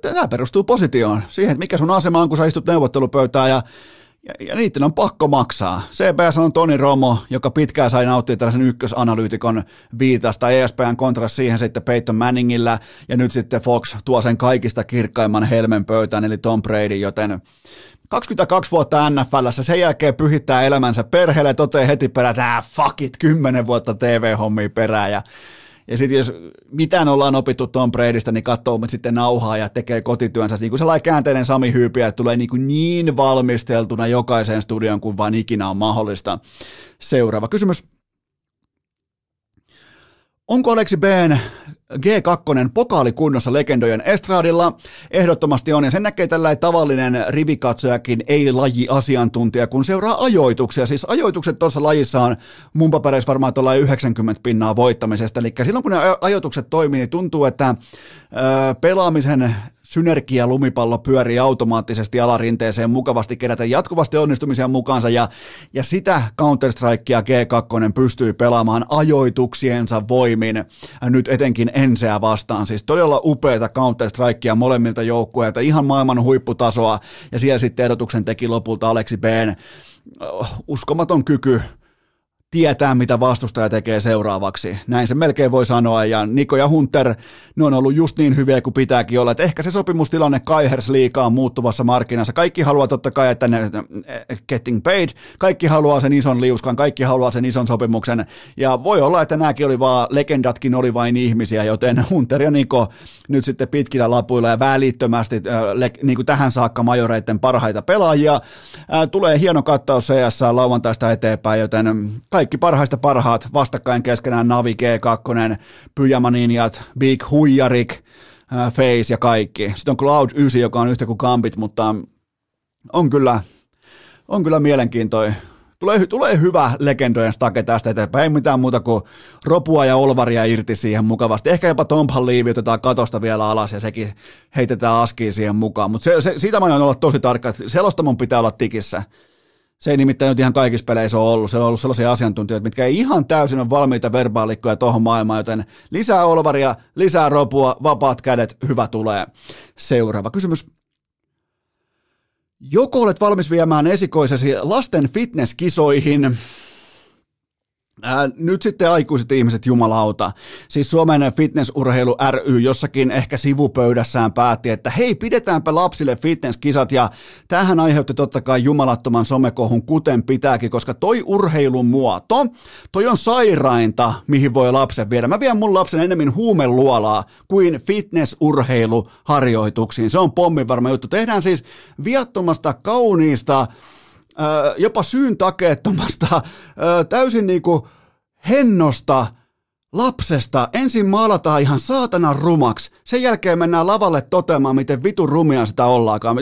tämä perustuu positioon, siihen, että mikä sun asema on, kun sä istut neuvottelupöytään ja ja, ja niiden on pakko maksaa. CBS on Toni Romo, joka pitkään sai nauttia tällaisen ykkösanalyytikon viitasta. ESPN kontra siihen sitten Peyton Manningillä, ja nyt sitten Fox tuo sen kaikista kirkkaimman helmen pöytään, eli Tom Brady, joten 22 vuotta NFLssä, sen jälkeen pyhittää elämänsä perheelle, toteaa heti perään, että äh, fuck it, 10 vuotta TV-hommia perään, ja ja sitten jos mitään ollaan opittu Tom Bradystä, niin katsoo sitten nauhaa ja tekee kotityönsä. Niin kuin sellainen käänteinen Sami Hyypiä, että tulee niin, kuin niin valmisteltuna jokaiseen studioon kuin vain ikinä on mahdollista. Seuraava kysymys. Onko Aleksi B G2 pokaalikunnossa legendojen estradilla? Ehdottomasti on, ja sen näkee tällainen tavallinen rivikatsojakin, ei laji-asiantuntija, kun seuraa ajoituksia. Siis ajoitukset tuossa lajissa on mun papereissa varmaan tuolla 90 pinnaa voittamisesta, eli silloin kun ne ajoitukset toimii, niin tuntuu, että pelaamisen synergia lumipallo pyörii automaattisesti alarinteeseen mukavasti kerätä jatkuvasti onnistumisia mukaansa ja, ja sitä Counter-Strikea G2 pystyy pelaamaan ajoituksiensa voimin nyt etenkin enseä vastaan. Siis todella upeita Counter-Strikea molemmilta joukkueilta, ihan maailman huipputasoa ja siellä sitten edotuksen teki lopulta Aleksi B. Uskomaton kyky tietää, mitä vastustaja tekee seuraavaksi. Näin se melkein voi sanoa, ja Niko ja Hunter, ne on ollut just niin hyviä kuin pitääkin olla, että ehkä se sopimustilanne Kaihers liikaa muuttuvassa markkinassa. Kaikki haluaa totta kai, että ne getting paid, kaikki haluaa sen ison liuskan, kaikki haluaa sen ison sopimuksen, ja voi olla, että nämäkin oli vaan, legendatkin oli vain ihmisiä, joten Hunter ja Niko nyt sitten pitkillä lapuilla ja välittömästi äh, niin kuin tähän saakka majoreiden parhaita pelaajia. Tulee hieno kattaus CS lauantaista eteenpäin, joten kaikki kaikki parhaista parhaat vastakkain keskenään Navi G2, Pyjamaninjat, Big Huijarik, äh, Face ja kaikki. Sitten on Cloud 9, joka on yhtä kuin Gambit, mutta on kyllä, on kyllä mielenkiintoinen. Tulee, tulee hyvä legendojen stake tästä eteenpäin, ei mitään muuta kuin ropua ja olvaria irti siihen mukavasti. Ehkä jopa Tompan liivi otetaan katosta vielä alas ja sekin heitetään askiin siihen mukaan. Mutta se, se, siitä mä oon olla tosi tarkka, että selostamon pitää olla tikissä. Se ei nimittäin nyt ihan kaikissa peleissä ole ollut. Siellä on ollut sellaisia asiantuntijoita, mitkä ei ihan täysin ole valmiita verbaalikkoja tuohon maailmaan, joten lisää olvaria, lisää ropua, vapaat kädet, hyvä tulee. Seuraava kysymys. Joko olet valmis viemään esikoisesi lasten fitnesskisoihin? Ää, nyt sitten aikuiset ihmiset, jumalauta. Siis Suomen fitnessurheilu ry jossakin ehkä sivupöydässään päätti, että hei, pidetäänpä lapsille fitnesskisat ja tähän aiheutti totta kai jumalattoman somekohun, kuten pitääkin, koska toi urheilun muoto, toi on sairainta, mihin voi lapsen viedä. Mä vien mun lapsen enemmän huumeluolaa kuin fitnessurheiluharjoituksiin. Se on pommin varma juttu. Tehdään siis viattomasta, kauniista, jopa syyn takeettomasta, täysin niinku hennosta lapsesta. Ensin maalataan ihan saatana rumaksi, sen jälkeen mennään lavalle toteamaan, miten vitun rumia sitä ollaakaan.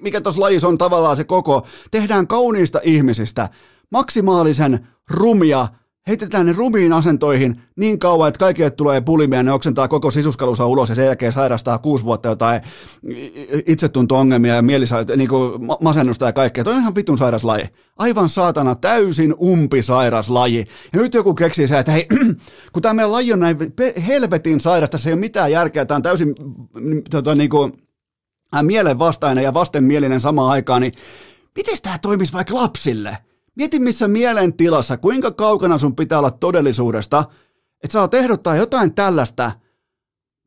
Mikä tuossa lajissa on tavallaan se koko. Tehdään kauniista ihmisistä maksimaalisen rumia heitetään ne rumiin asentoihin niin kauan, että kaikille tulee pulimia, ne oksentaa koko sisuskalunsa ulos ja sen jälkeen sairastaa kuusi vuotta jotain itsetunto-ongelmia ja mielisa- niin kuin masennusta ja kaikkea. Toi on ihan vitun sairas laji. Aivan saatana täysin umpisairas laji. Ja nyt joku keksii se, että hei, [CLEARS THROAT] kun tämä meidän laji on näin helvetin sairasta, se ei ole mitään järkeä, tämä on täysin tota, niin kuin, mielenvastainen ja vastenmielinen samaan aikaan, niin miten tämä toimisi vaikka lapsille? Mieti missä mielentilassa, kuinka kaukana sun pitää olla todellisuudesta, että saa ehdottaa jotain tällaista.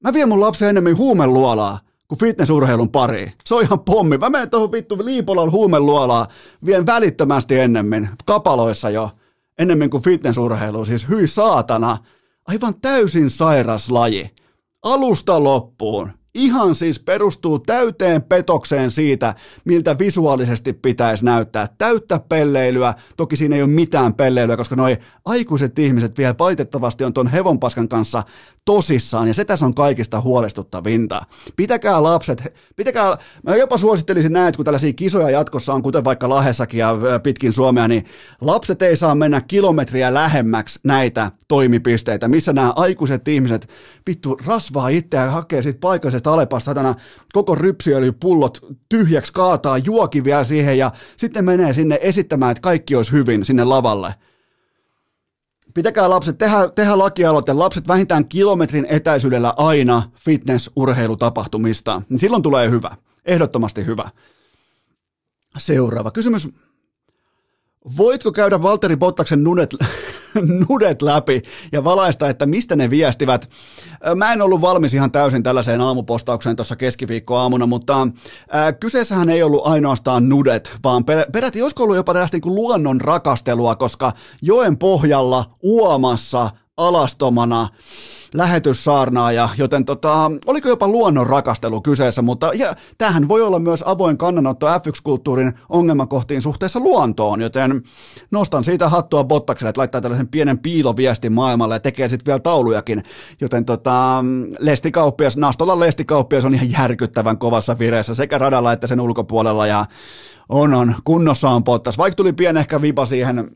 Mä vien mun lapsen enemmän huumeluolaa kuin fitnessurheilun pari. Se on ihan pommi. Mä menen tuohon vittu Liipolan huumeluolaa, vien välittömästi ennemmin, kapaloissa jo, ennemmin kuin fitnessurheilu. Siis hyi saatana. Aivan täysin sairas laji. Alusta loppuun. Ihan siis perustuu täyteen petokseen siitä, miltä visuaalisesti pitäisi näyttää. Täyttä pelleilyä, toki siinä ei ole mitään pelleilyä, koska noi aikuiset ihmiset vielä valitettavasti on ton hevonpaskan kanssa tosissaan, ja se tässä on kaikista huolestuttavinta. Pitäkää lapset, pitäkää, mä jopa suosittelisin näin, että kun tällaisia kisoja jatkossa on, kuten vaikka Lahessakin ja pitkin Suomea, niin lapset ei saa mennä kilometriä lähemmäksi näitä toimipisteitä, missä nämä aikuiset ihmiset vittu rasvaa itseään ja hakee siitä paikallisesta alepasta koko rypsiöljypullot tyhjäksi, kaataa juoki vielä siihen ja sitten menee sinne esittämään, että kaikki olisi hyvin sinne lavalle. Pitäkää lapset, tehdä, tehdä lakialoite, lapset vähintään kilometrin etäisyydellä aina fitness-urheilutapahtumista, niin silloin tulee hyvä, ehdottomasti hyvä. Seuraava kysymys. Voitko käydä Valtteri Bottaksen nudet, [LAUGHS] nudet läpi ja valaista, että mistä ne viestivät? Mä en ollut valmis ihan täysin tällaiseen aamupostaukseen tuossa keskiviikkoaamuna, mutta äh, kyseessähän ei ollut ainoastaan nudet, vaan per, peräti olisiko ollut jopa tällaista niin luonnon rakastelua, koska joen pohjalla uomassa alastomana lähetyssaarnaaja, joten tota, oliko jopa luonnon rakastelu kyseessä, mutta ja, tämähän voi olla myös avoin kannanotto F1-kulttuurin ongelmakohtiin suhteessa luontoon, joten nostan siitä hattua Bottakselle, että laittaa tällaisen pienen piiloviestin maailmalle ja tekee sitten vielä taulujakin, joten tota, lestikauppias, Nastolan lestikauppias on ihan järkyttävän kovassa vireessä sekä radalla että sen ulkopuolella ja on, on, kunnossa on Bottas, vaikka tuli pieni ehkä vipa siihen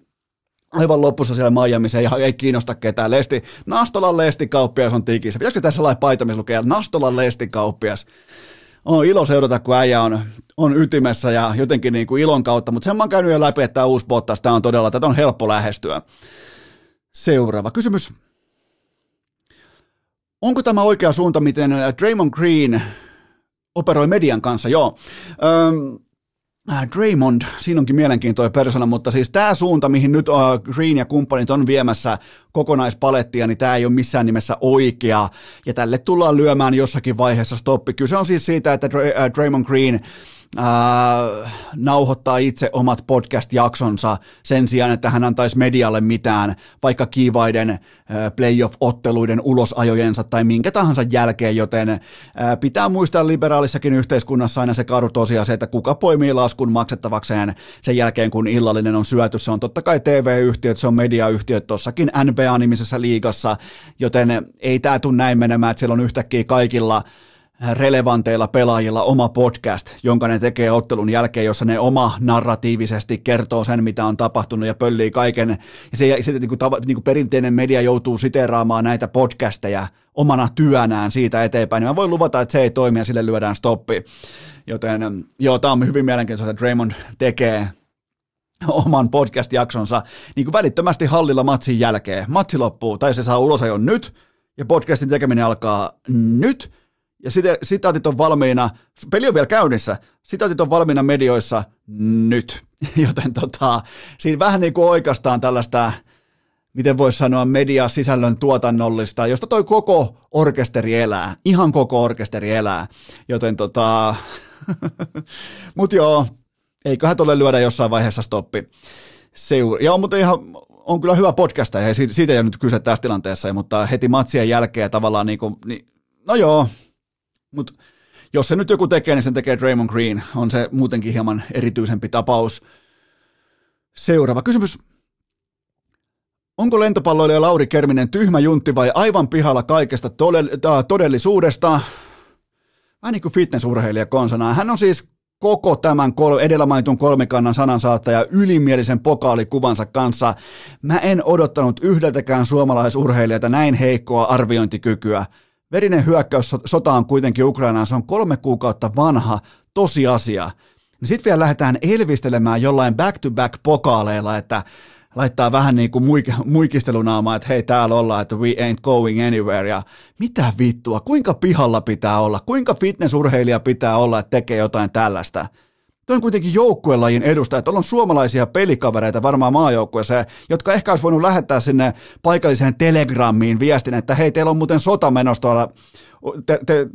aivan lopussa siellä Miamiissa ei, ei kiinnosta ketään. Lesti, Nastolan lestikauppias on tikissä. Pitäisikö tässä lailla paita, missä lukee Nastolan lestikauppias? On ilo seurata, kun äijä on, on ytimessä ja jotenkin niin kuin ilon kautta, mutta sen mä oon käynyt jo läpi, että tämä uusi Bottas, tämä on todella, tätä on helppo lähestyä. Seuraava kysymys. Onko tämä oikea suunta, miten Draymond Green operoi median kanssa? Joo. Öm, Draymond, siinä onkin mielenkiintoinen persona, mutta siis tämä suunta, mihin nyt uh, Green ja kumppanit on viemässä kokonaispalettia, niin tämä ei ole missään nimessä oikea, ja tälle tullaan lyömään jossakin vaiheessa stoppi. Kyse on siis siitä, että uh, Draymond Green äh, nauhoittaa itse omat podcast-jaksonsa sen sijaan, että hän antaisi medialle mitään, vaikka kiivaiden äh, playoff-otteluiden ulosajojensa tai minkä tahansa jälkeen, joten äh, pitää muistaa liberaalissakin yhteiskunnassa aina se karu se, että kuka poimii laskun maksettavakseen sen jälkeen, kun illallinen on syöty. Se on totta kai TV-yhtiöt, se on mediayhtiöt tuossakin NBA-nimisessä liigassa, joten ei tämä tule näin menemään, että siellä on yhtäkkiä kaikilla relevanteilla pelaajilla oma podcast, jonka ne tekee ottelun jälkeen, jossa ne oma narratiivisesti kertoo sen, mitä on tapahtunut ja pöllii kaiken. Ja se, se niin kuin, niin kuin perinteinen media joutuu siteeraamaan näitä podcasteja omana työnään siitä eteenpäin, niin mä voin luvata, että se ei toimi ja sille lyödään stoppi. Joten joo, tämä on hyvin mielenkiintoista, että Draymond tekee oman podcast-jaksonsa niin kuin välittömästi hallilla matsin jälkeen. Matsi loppuu, tai se saa ulos jo nyt, ja podcastin tekeminen alkaa nyt, ja site, sitaatit on valmiina, peli on vielä käynnissä, sitaatit on valmiina medioissa nyt, [LAUGHS] joten tota, siinä vähän niin kuin oikeastaan tällaista miten voisi sanoa, media sisällön tuotannollista, josta toi koko orkesteri elää, ihan koko orkesteri elää, joten tota, [LAUGHS] mut joo, eiköhän tuolle lyödä jossain vaiheessa stoppi. Seur- ja on muuten ihan, on kyllä hyvä podcast, ja siitä ei ole nyt kyse tässä tilanteessa, mutta heti matsien jälkeen tavallaan niin kuin, niin, no joo, mutta jos se nyt joku tekee, niin sen tekee Draymond Green. On se muutenkin hieman erityisempi tapaus. Seuraava kysymys. Onko lentopalloilija Lauri Kerminen tyhmä juntti vai aivan pihalla kaikesta todellisuudesta? Vähän niin kuin fitnessurheilija konsana. Hän on siis koko tämän kol- edellä mainitun kolmikannan sanansaattaja ylimielisen pokaalikuvansa kanssa. Mä en odottanut yhdeltäkään suomalaisurheilijalta näin heikkoa arviointikykyä. Verinen hyökkäys sotaan kuitenkin Ukrainaan, se on kolme kuukautta vanha tosiasia. Sitten vielä lähdetään elvistelemään jollain back-to-back pokaaleilla, että laittaa vähän niin kuin muik- muikistelunaamaa, että hei täällä ollaan, että we ain't going anywhere ja mitä vittua, kuinka pihalla pitää olla, kuinka fitnessurheilija pitää olla, että tekee jotain tällaista. Tuo on kuitenkin joukkuelajin edustaja. Tuolla on suomalaisia pelikavereita varmaan maajoukkueessa, jotka ehkä olisi voinut lähettää sinne paikalliseen telegrammiin viestin, että hei, teillä on muuten sota menossa tuolla te, te,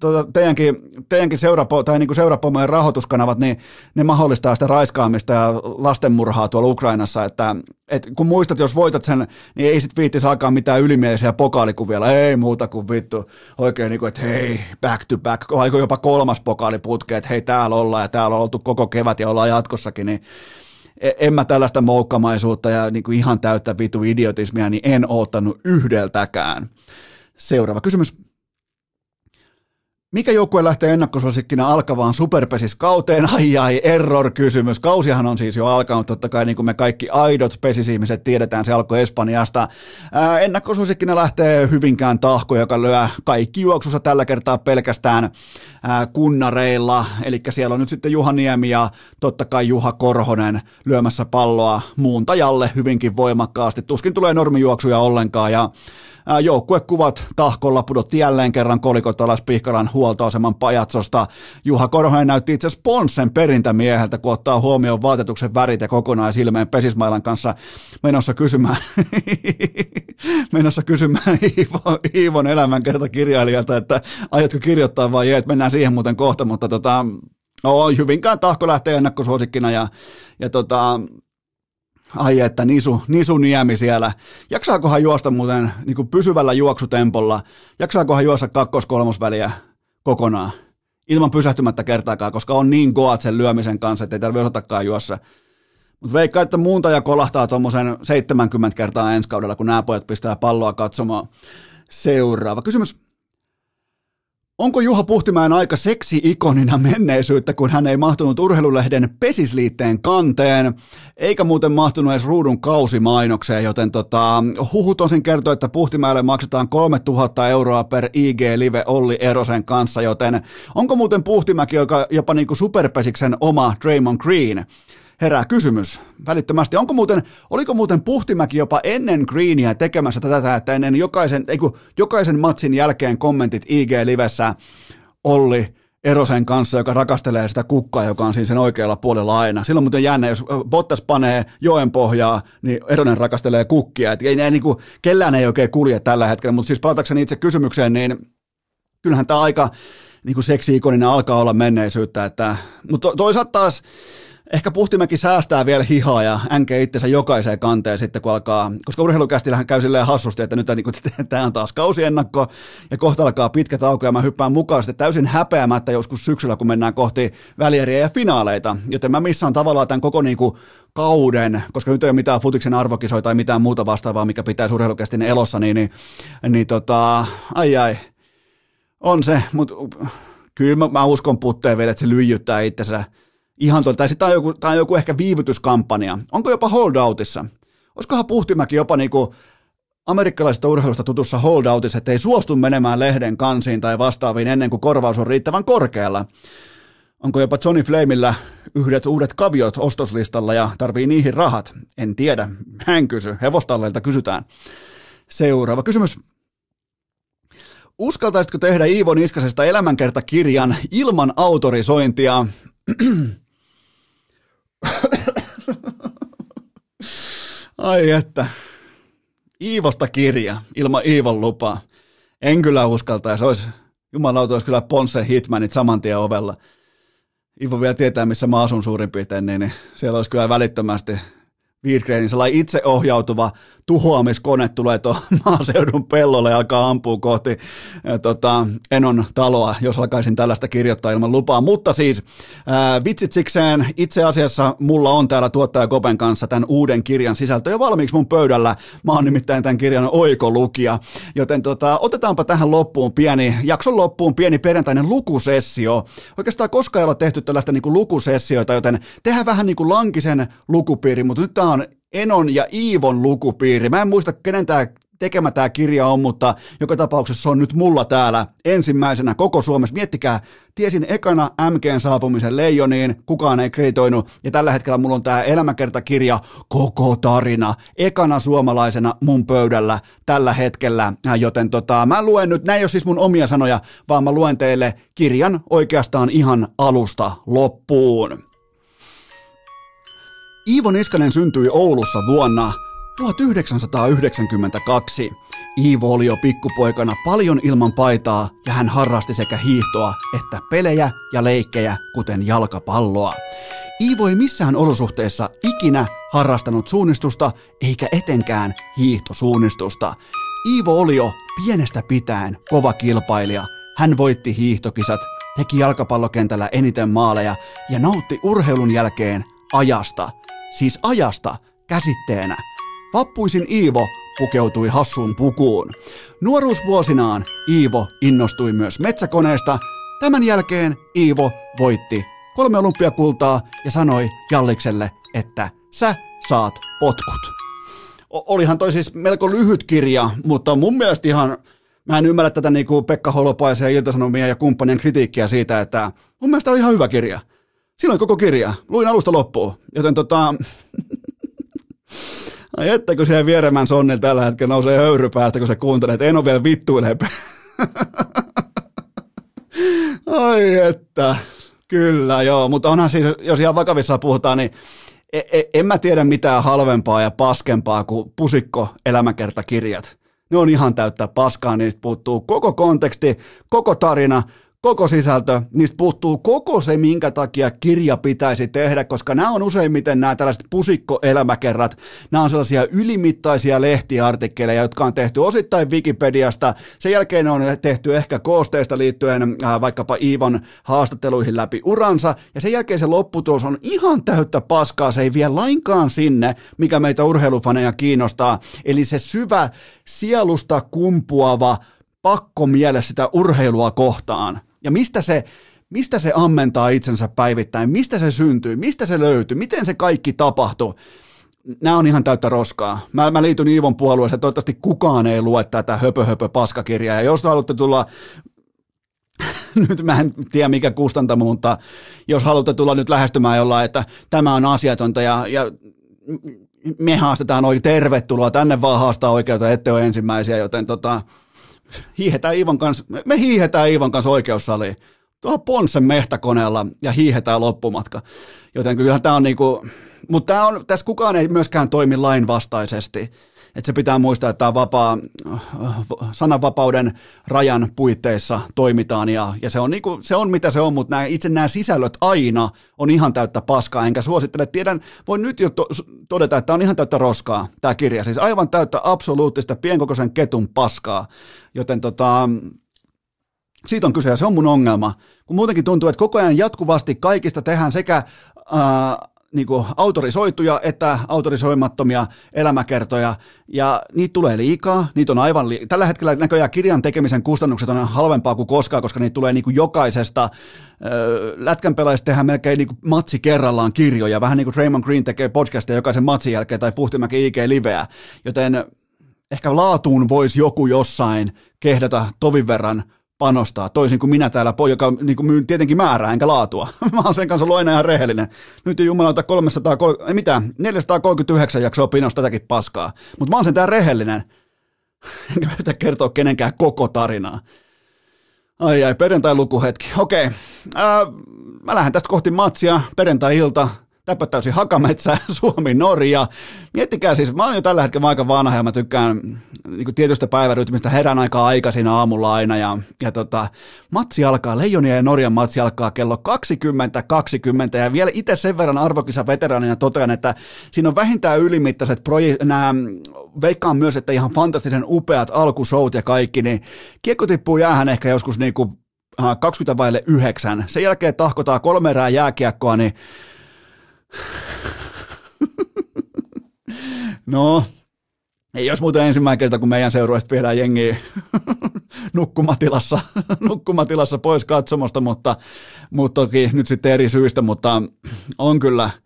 to, teidänkin, teidänkin seurapo, tai niin kuin seurapomojen rahoituskanavat, niin ne mahdollistaa sitä raiskaamista ja lastenmurhaa tuolla Ukrainassa, että et kun muistat, jos voitat sen, niin ei sit viitti saakaan mitään ylimielisiä pokaalikuvia, ei muuta kuin vittu, oikein niin kuin, että hei, back to back, aiko jopa kolmas pokaaliputke, että hei, täällä ollaan ja täällä on oltu koko kevät ja ollaan jatkossakin, niin e, en mä tällaista moukkamaisuutta ja niin kuin ihan täyttä vitu idiotismia, niin en oottanut yhdeltäkään. Seuraava kysymys. Mikä joukkue lähtee ennakkosuosikkina alkavaan superpesiskauteen? [LAUGHS] Ai ai, error-kysymys. Kausihan on siis jo alkanut, totta kai niin kuin me kaikki aidot pesisihmiset tiedetään, se alkoi Espanjasta. Ää, ennakkosuosikkina lähtee Hyvinkään tahko, joka lyö kaikki juoksussa tällä kertaa pelkästään ää, kunnareilla. Eli siellä on nyt sitten Juha Niemi ja totta kai Juha Korhonen lyömässä palloa muuntajalle hyvinkin voimakkaasti. Tuskin tulee normijuoksuja ollenkaan ja joukkuekuvat tahkolla pudotti jälleen kerran kolikot alas Pihkalan huoltoaseman pajatsosta. Juha Korhonen näytti itse Sponsen perintämieheltä, kun ottaa huomioon vaatetuksen värit ja kokonaisilmeen Pesismailan kanssa menossa kysymään, [LAUGHS] menossa kysymään Iivo, Iivon elämänkertakirjailijalta, että aiotko kirjoittaa vai ei, mennään siihen muuten kohta, mutta tota, Oh, Hyvinkään tahko lähtee ennakkosuosikkina ja, ja tota, Ai että Nisu, Nisu Niemi siellä. Jaksaakohan juosta muuten niin kuin pysyvällä juoksutempolla? Jaksaakohan juosta kakkos-kolmosväliä kokonaan? Ilman pysähtymättä kertaakaan, koska on niin koat sen lyömisen kanssa, että ei tarvitse osatakaan juossa. Mutta veikkaa, että muuntaja kolahtaa tuommoisen 70 kertaa ensi kaudella, kun nämä pojat pistää palloa katsomaan. Seuraava kysymys. Onko Juha Puhtimäen aika seksi-ikonina menneisyyttä, kun hän ei mahtunut urheilulehden pesisliitteen kanteen, eikä muuten mahtunut edes ruudun kausimainokseen, joten tota, huhu tosin kertoo, että Puhtimäelle maksetaan 3000 euroa per IG-live Olli Erosen kanssa, joten onko muuten Puhtimäki joka, jopa niin kuin superpesiksen oma Draymond Green? Herää kysymys välittömästi. Onko muuten, oliko muuten Puhtimäki jopa ennen Greenia tekemässä tätä, että ennen jokaisen, ei kun, jokaisen matsin jälkeen kommentit IG-livessä Olli Erosen kanssa, joka rakastelee sitä kukkaa, joka on siinä sen oikealla puolella aina. Silloin muuten jännä, jos Bottas panee joen pohjaa, niin Eronen rakastelee kukkia. Et ei, ei, niin kuin, kellään ei oikein kulje tällä hetkellä, mutta siis palatakseni itse kysymykseen, niin kyllähän tämä aika niin seksi-ikoninen alkaa olla menneisyyttä. Että, mutta toisaalta taas ehkä Puhtimäki säästää vielä hihaa ja änke itsensä jokaiseen kanteen sitten, kun alkaa, koska urheilukästillähän käy silleen hassusti, että nyt niin [LAUGHS] tämä on taas kausiennakko ja kohta alkaa pitkä tauko ja mä hyppään mukaan sitten täysin häpeämättä joskus syksyllä, kun mennään kohti välieriä ja finaaleita, joten mä missään tavallaan tämän koko niin kuin kauden, koska nyt ei ole mitään futiksen arvokisoja tai mitään muuta vastaavaa, mikä pitää urheilukästin elossa, niin, niin, niin tota, ai ai, on se, mutta kyllä mä, mä uskon putteen vielä, että se lyijyttää itsensä ihan tuolta, tai sitten on joku, joku ehkä viivytyskampanja. Onko jopa holdoutissa? Olisikohan Puhtimäki jopa niinku amerikkalaisesta urheilusta tutussa holdoutissa, että ei suostu menemään lehden kansiin tai vastaaviin ennen kuin korvaus on riittävän korkealla? Onko jopa Johnny Flamella yhdet uudet kaviot ostoslistalla ja tarvii niihin rahat? En tiedä. Hän kysy. Hevostalleilta kysytään. Seuraava kysymys. Uskaltaisitko tehdä Iivo Niskasesta elämänkertakirjan ilman autorisointia? [CLEARS THROAT] Ai että. Iivosta kirja ilman Iivon lupaa. En kyllä uskaltaisi. Olisi, jumalauta, olisi kyllä Ponsse Hitmanit saman tien ovella. Ivo vielä tietää, missä mä asun suurin piirtein, niin siellä olisi kyllä välittömästi Wiedgrenin sellainen itseohjautuva tuhoamiskone tulee tuon [LAUGHS] maaseudun pellolle ja alkaa ampua kohti tota, Enon taloa, jos alkaisin tällaista kirjoittaa ilman lupaa. Mutta siis ää, vitsit sikseen, itse asiassa mulla on täällä tuottaja Kopen kanssa tämän uuden kirjan sisältö jo valmiiksi mun pöydällä. Mä oon nimittäin tämän kirjan oikolukija, joten tota, otetaanpa tähän loppuun pieni, jakson loppuun pieni perjantainen lukusessio. Oikeastaan koskaan ei ole tehty tällaista niin lukusessioita, joten tehdään vähän niin kuin lankisen lukupiiri, mutta nyt tää on Enon ja Iivon lukupiiri. Mä en muista, kenen tämä tekemä tämä kirja on, mutta joka tapauksessa se on nyt mulla täällä ensimmäisenä koko Suomessa. Miettikää, tiesin ekana MGn saapumisen Leijoniin, kukaan ei kreditoinut, ja tällä hetkellä mulla on tämä elämäkertakirja, koko tarina, ekana suomalaisena mun pöydällä tällä hetkellä, joten tota, mä luen nyt, näin ei ole siis mun omia sanoja, vaan mä luen teille kirjan oikeastaan ihan alusta loppuun. Iivo Niskanen syntyi Oulussa vuonna 1992. Iivo oli jo pikkupoikana paljon ilman paitaa ja hän harrasti sekä hiihtoa että pelejä ja leikkejä, kuten jalkapalloa. Iivo ei missään olosuhteessa ikinä harrastanut suunnistusta eikä etenkään hiihtosuunnistusta. Iivo oli jo pienestä pitäen kova kilpailija. Hän voitti hiihtokisat, teki jalkapallokentällä eniten maaleja ja nautti urheilun jälkeen ajasta – siis ajasta, käsitteenä. Vappuisin Iivo pukeutui hassuun pukuun. Nuoruusvuosinaan Iivo innostui myös metsäkoneesta. Tämän jälkeen Iivo voitti kolme olympiakultaa ja sanoi Jallikselle, että sä saat potkut. O- olihan toi siis melko lyhyt kirja, mutta mun mielestä ihan, mä en ymmärrä tätä niin kuin Pekka Holopaisen ja Iltasanomia ja kumppanien kritiikkiä siitä, että mun mielestä oli ihan hyvä kirja. Silloin koko kirja. Luin alusta loppuun. Joten tota... [LAUGHS] Ai että, kun siellä vieremän sonnilla tällä hetkellä nousee höyry päästä, kun se kuuntelee, että en ole vielä vittuilee. [LAUGHS] Ai että, kyllä joo, mutta onhan siis, jos ihan vakavissa puhutaan, niin e- e- en mä tiedä mitään halvempaa ja paskempaa kuin pusikko elämäkertakirjat. Ne on ihan täyttä paskaa, niistä puuttuu koko konteksti, koko tarina, koko sisältö, niistä puuttuu koko se, minkä takia kirja pitäisi tehdä, koska nämä on useimmiten nämä tällaiset pusikkoelämäkerrat, nämä on sellaisia ylimittaisia lehtiartikkeleja, jotka on tehty osittain Wikipediasta, sen jälkeen on tehty ehkä koosteista liittyen äh, vaikkapa Iivon haastatteluihin läpi uransa, ja sen jälkeen se lopputulos on ihan täyttä paskaa, se ei vie lainkaan sinne, mikä meitä urheilufaneja kiinnostaa, eli se syvä sielusta kumpuava pakko miele sitä urheilua kohtaan. Ja mistä se, mistä se ammentaa itsensä päivittäin, mistä se syntyy, mistä se löytyy, miten se kaikki tapahtuu. Nämä on ihan täyttä roskaa. Mä, mä liityn Iivon puolueeseen, toivottavasti kukaan ei lue tätä höpö höpö paskakirjaa. Ja jos haluatte tulla [LAUGHS] nyt mä en tiedä mikä kustantamo, mutta jos haluatte tulla nyt lähestymään jollain, että tämä on asiatonta ja, ja me haastetaan oikein, tervetuloa, tänne vaan haastaa oikeutta, ette ole ensimmäisiä, joten tota, hiihetään Iivon kanssa, me hiihetään Iivon kanssa oikeussaliin tuohon Ponsen mehtäkoneella ja hiihetään loppumatka. Joten kyllä tämä on niinku, mutta on, tässä kukaan ei myöskään toimi lainvastaisesti. Että se pitää muistaa, että vapaa, sananvapauden rajan puitteissa toimitaan ja, ja se, on niinku, se on mitä se on, mutta nämä, itse nämä sisällöt aina on ihan täyttä paskaa, enkä suosittele, tiedän, voin nyt jo to, todeta, että on ihan täyttä roskaa tämä kirja, siis aivan täyttä absoluuttista pienkokoisen ketun paskaa, joten tota, siitä on kyse ja se on mun ongelma, kun muutenkin tuntuu, että koko ajan jatkuvasti kaikista tehdään sekä ää, niin kuin autorisoituja että autorisoimattomia elämäkertoja, ja niitä tulee liikaa, niitä on aivan liikaa. Tällä hetkellä näköjään kirjan tekemisen kustannukset on halvempaa kuin koskaan, koska niitä tulee niin kuin jokaisesta. Lätkän pelaajista tehdään melkein niin kuin matsi kerrallaan kirjoja, vähän niin kuin Raymond Green tekee podcastia jokaisen matsin jälkeen, tai Puhtimäki IG-liveä, joten ehkä laatuun voisi joku jossain kehdata tovin verran panostaa, toisin kuin minä täällä, joka niin kuin myyn tietenkin määrää enkä laatua. [LAUGHS] mä oon sen kanssa ollut aina ihan rehellinen. Nyt ei jumalauta 300, ei mitään, 439 jaksoa pinos tätäkin paskaa. Mutta mä oon sen tää rehellinen. [LAUGHS] Enkä yritä kertoa kenenkään koko tarinaa. Ai ai, perjantai-lukuhetki. Okei, äh, mä lähden tästä kohti matsia, perjantai-ilta, täpöttäysi Hakametsä, [LAUGHS] Suomi, Norja. Miettikää siis, mä oon jo tällä hetkellä aika vanha ja mä tykkään niin tietystä päivärytmistä, herään aika aikaisin aamulla aina ja, ja tota, matsi alkaa, Leijonia ja Norjan matsi alkaa kello 20.20 ja vielä itse sen verran arvokisa veteraanina totean, että siinä on vähintään ylimittaiset proje- nämä, veikkaan myös, että ihan fantastisen upeat alkushout ja kaikki, niin kiekko tippuu jäähän ehkä joskus niin kuin 20 vaille 9. Sen jälkeen tahkotaan kolme erää jääkiekkoa, niin [LAUGHS] no, ei jos muuten ensimmäinen kerta, kun meidän seurueesta viedään jengiä [LAUGHS] nukkumatilassa, [LAUGHS] nukkumatilassa pois katsomosta, mutta, mutta toki nyt sitten eri syistä, mutta on kyllä –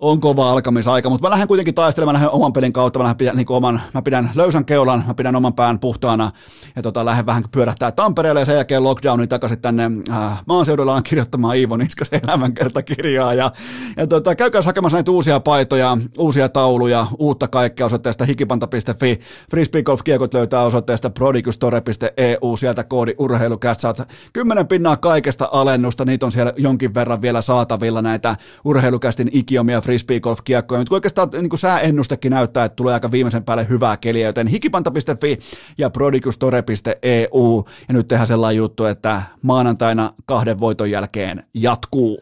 on kova alkamisaika, mutta mä lähden kuitenkin taistelemaan, lähden oman pelin kautta, mä, lähden pidän, niin oman, mä pidän löysän keulan, mä pidän oman pään puhtaana ja tota, lähden vähän pyörähtää Tampereelle ja sen jälkeen lockdownin takaisin tänne äh, maanseudullaan kirjoittamaan Iivo Niskasen elämänkertakirjaa ja, ja tota, käykää hakemassa näitä uusia paitoja, uusia tauluja, uutta kaikkea osoitteesta hikipanta.fi, frisbeegolf kiekot löytää osoitteesta prodigustore.eu, sieltä koodi urheilukäst, saat 10 pinnaa kaikesta alennusta, niitä on siellä jonkin verran vielä saatavilla näitä urheilukästin ikiomia frisbeegolf-kiekkoja. Nyt oikeastaan niin kuin sääennustekin näyttää, että tulee aika viimeisen päälle hyvää keliä, joten hikipanta.fi ja prodigustore.eu. Ja nyt tehdään sellainen juttu, että maanantaina kahden voiton jälkeen jatkuu.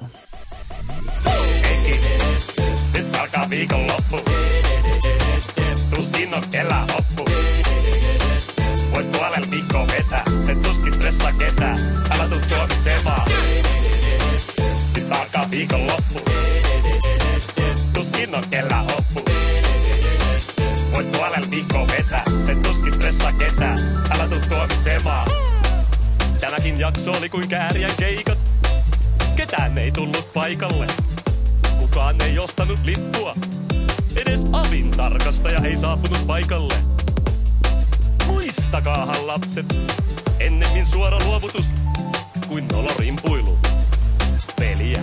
Nyt alkaa viikonloppu. Tuskin on kellään hoppu. Kellä hoppu. Voit puolella viikkoa vetää, se tuskin stressaa ketään. Älä tuu tuomitsemaan. Tämäkin jakso oli kuin kääriän keikat. Ketään ei tullut paikalle. Kukaan ei ostanut lippua. Edes avin tarkastaja ei saapunut paikalle. Muistakaahan lapset, ennemmin suora luovutus kuin nolorimpuilu. Peliä.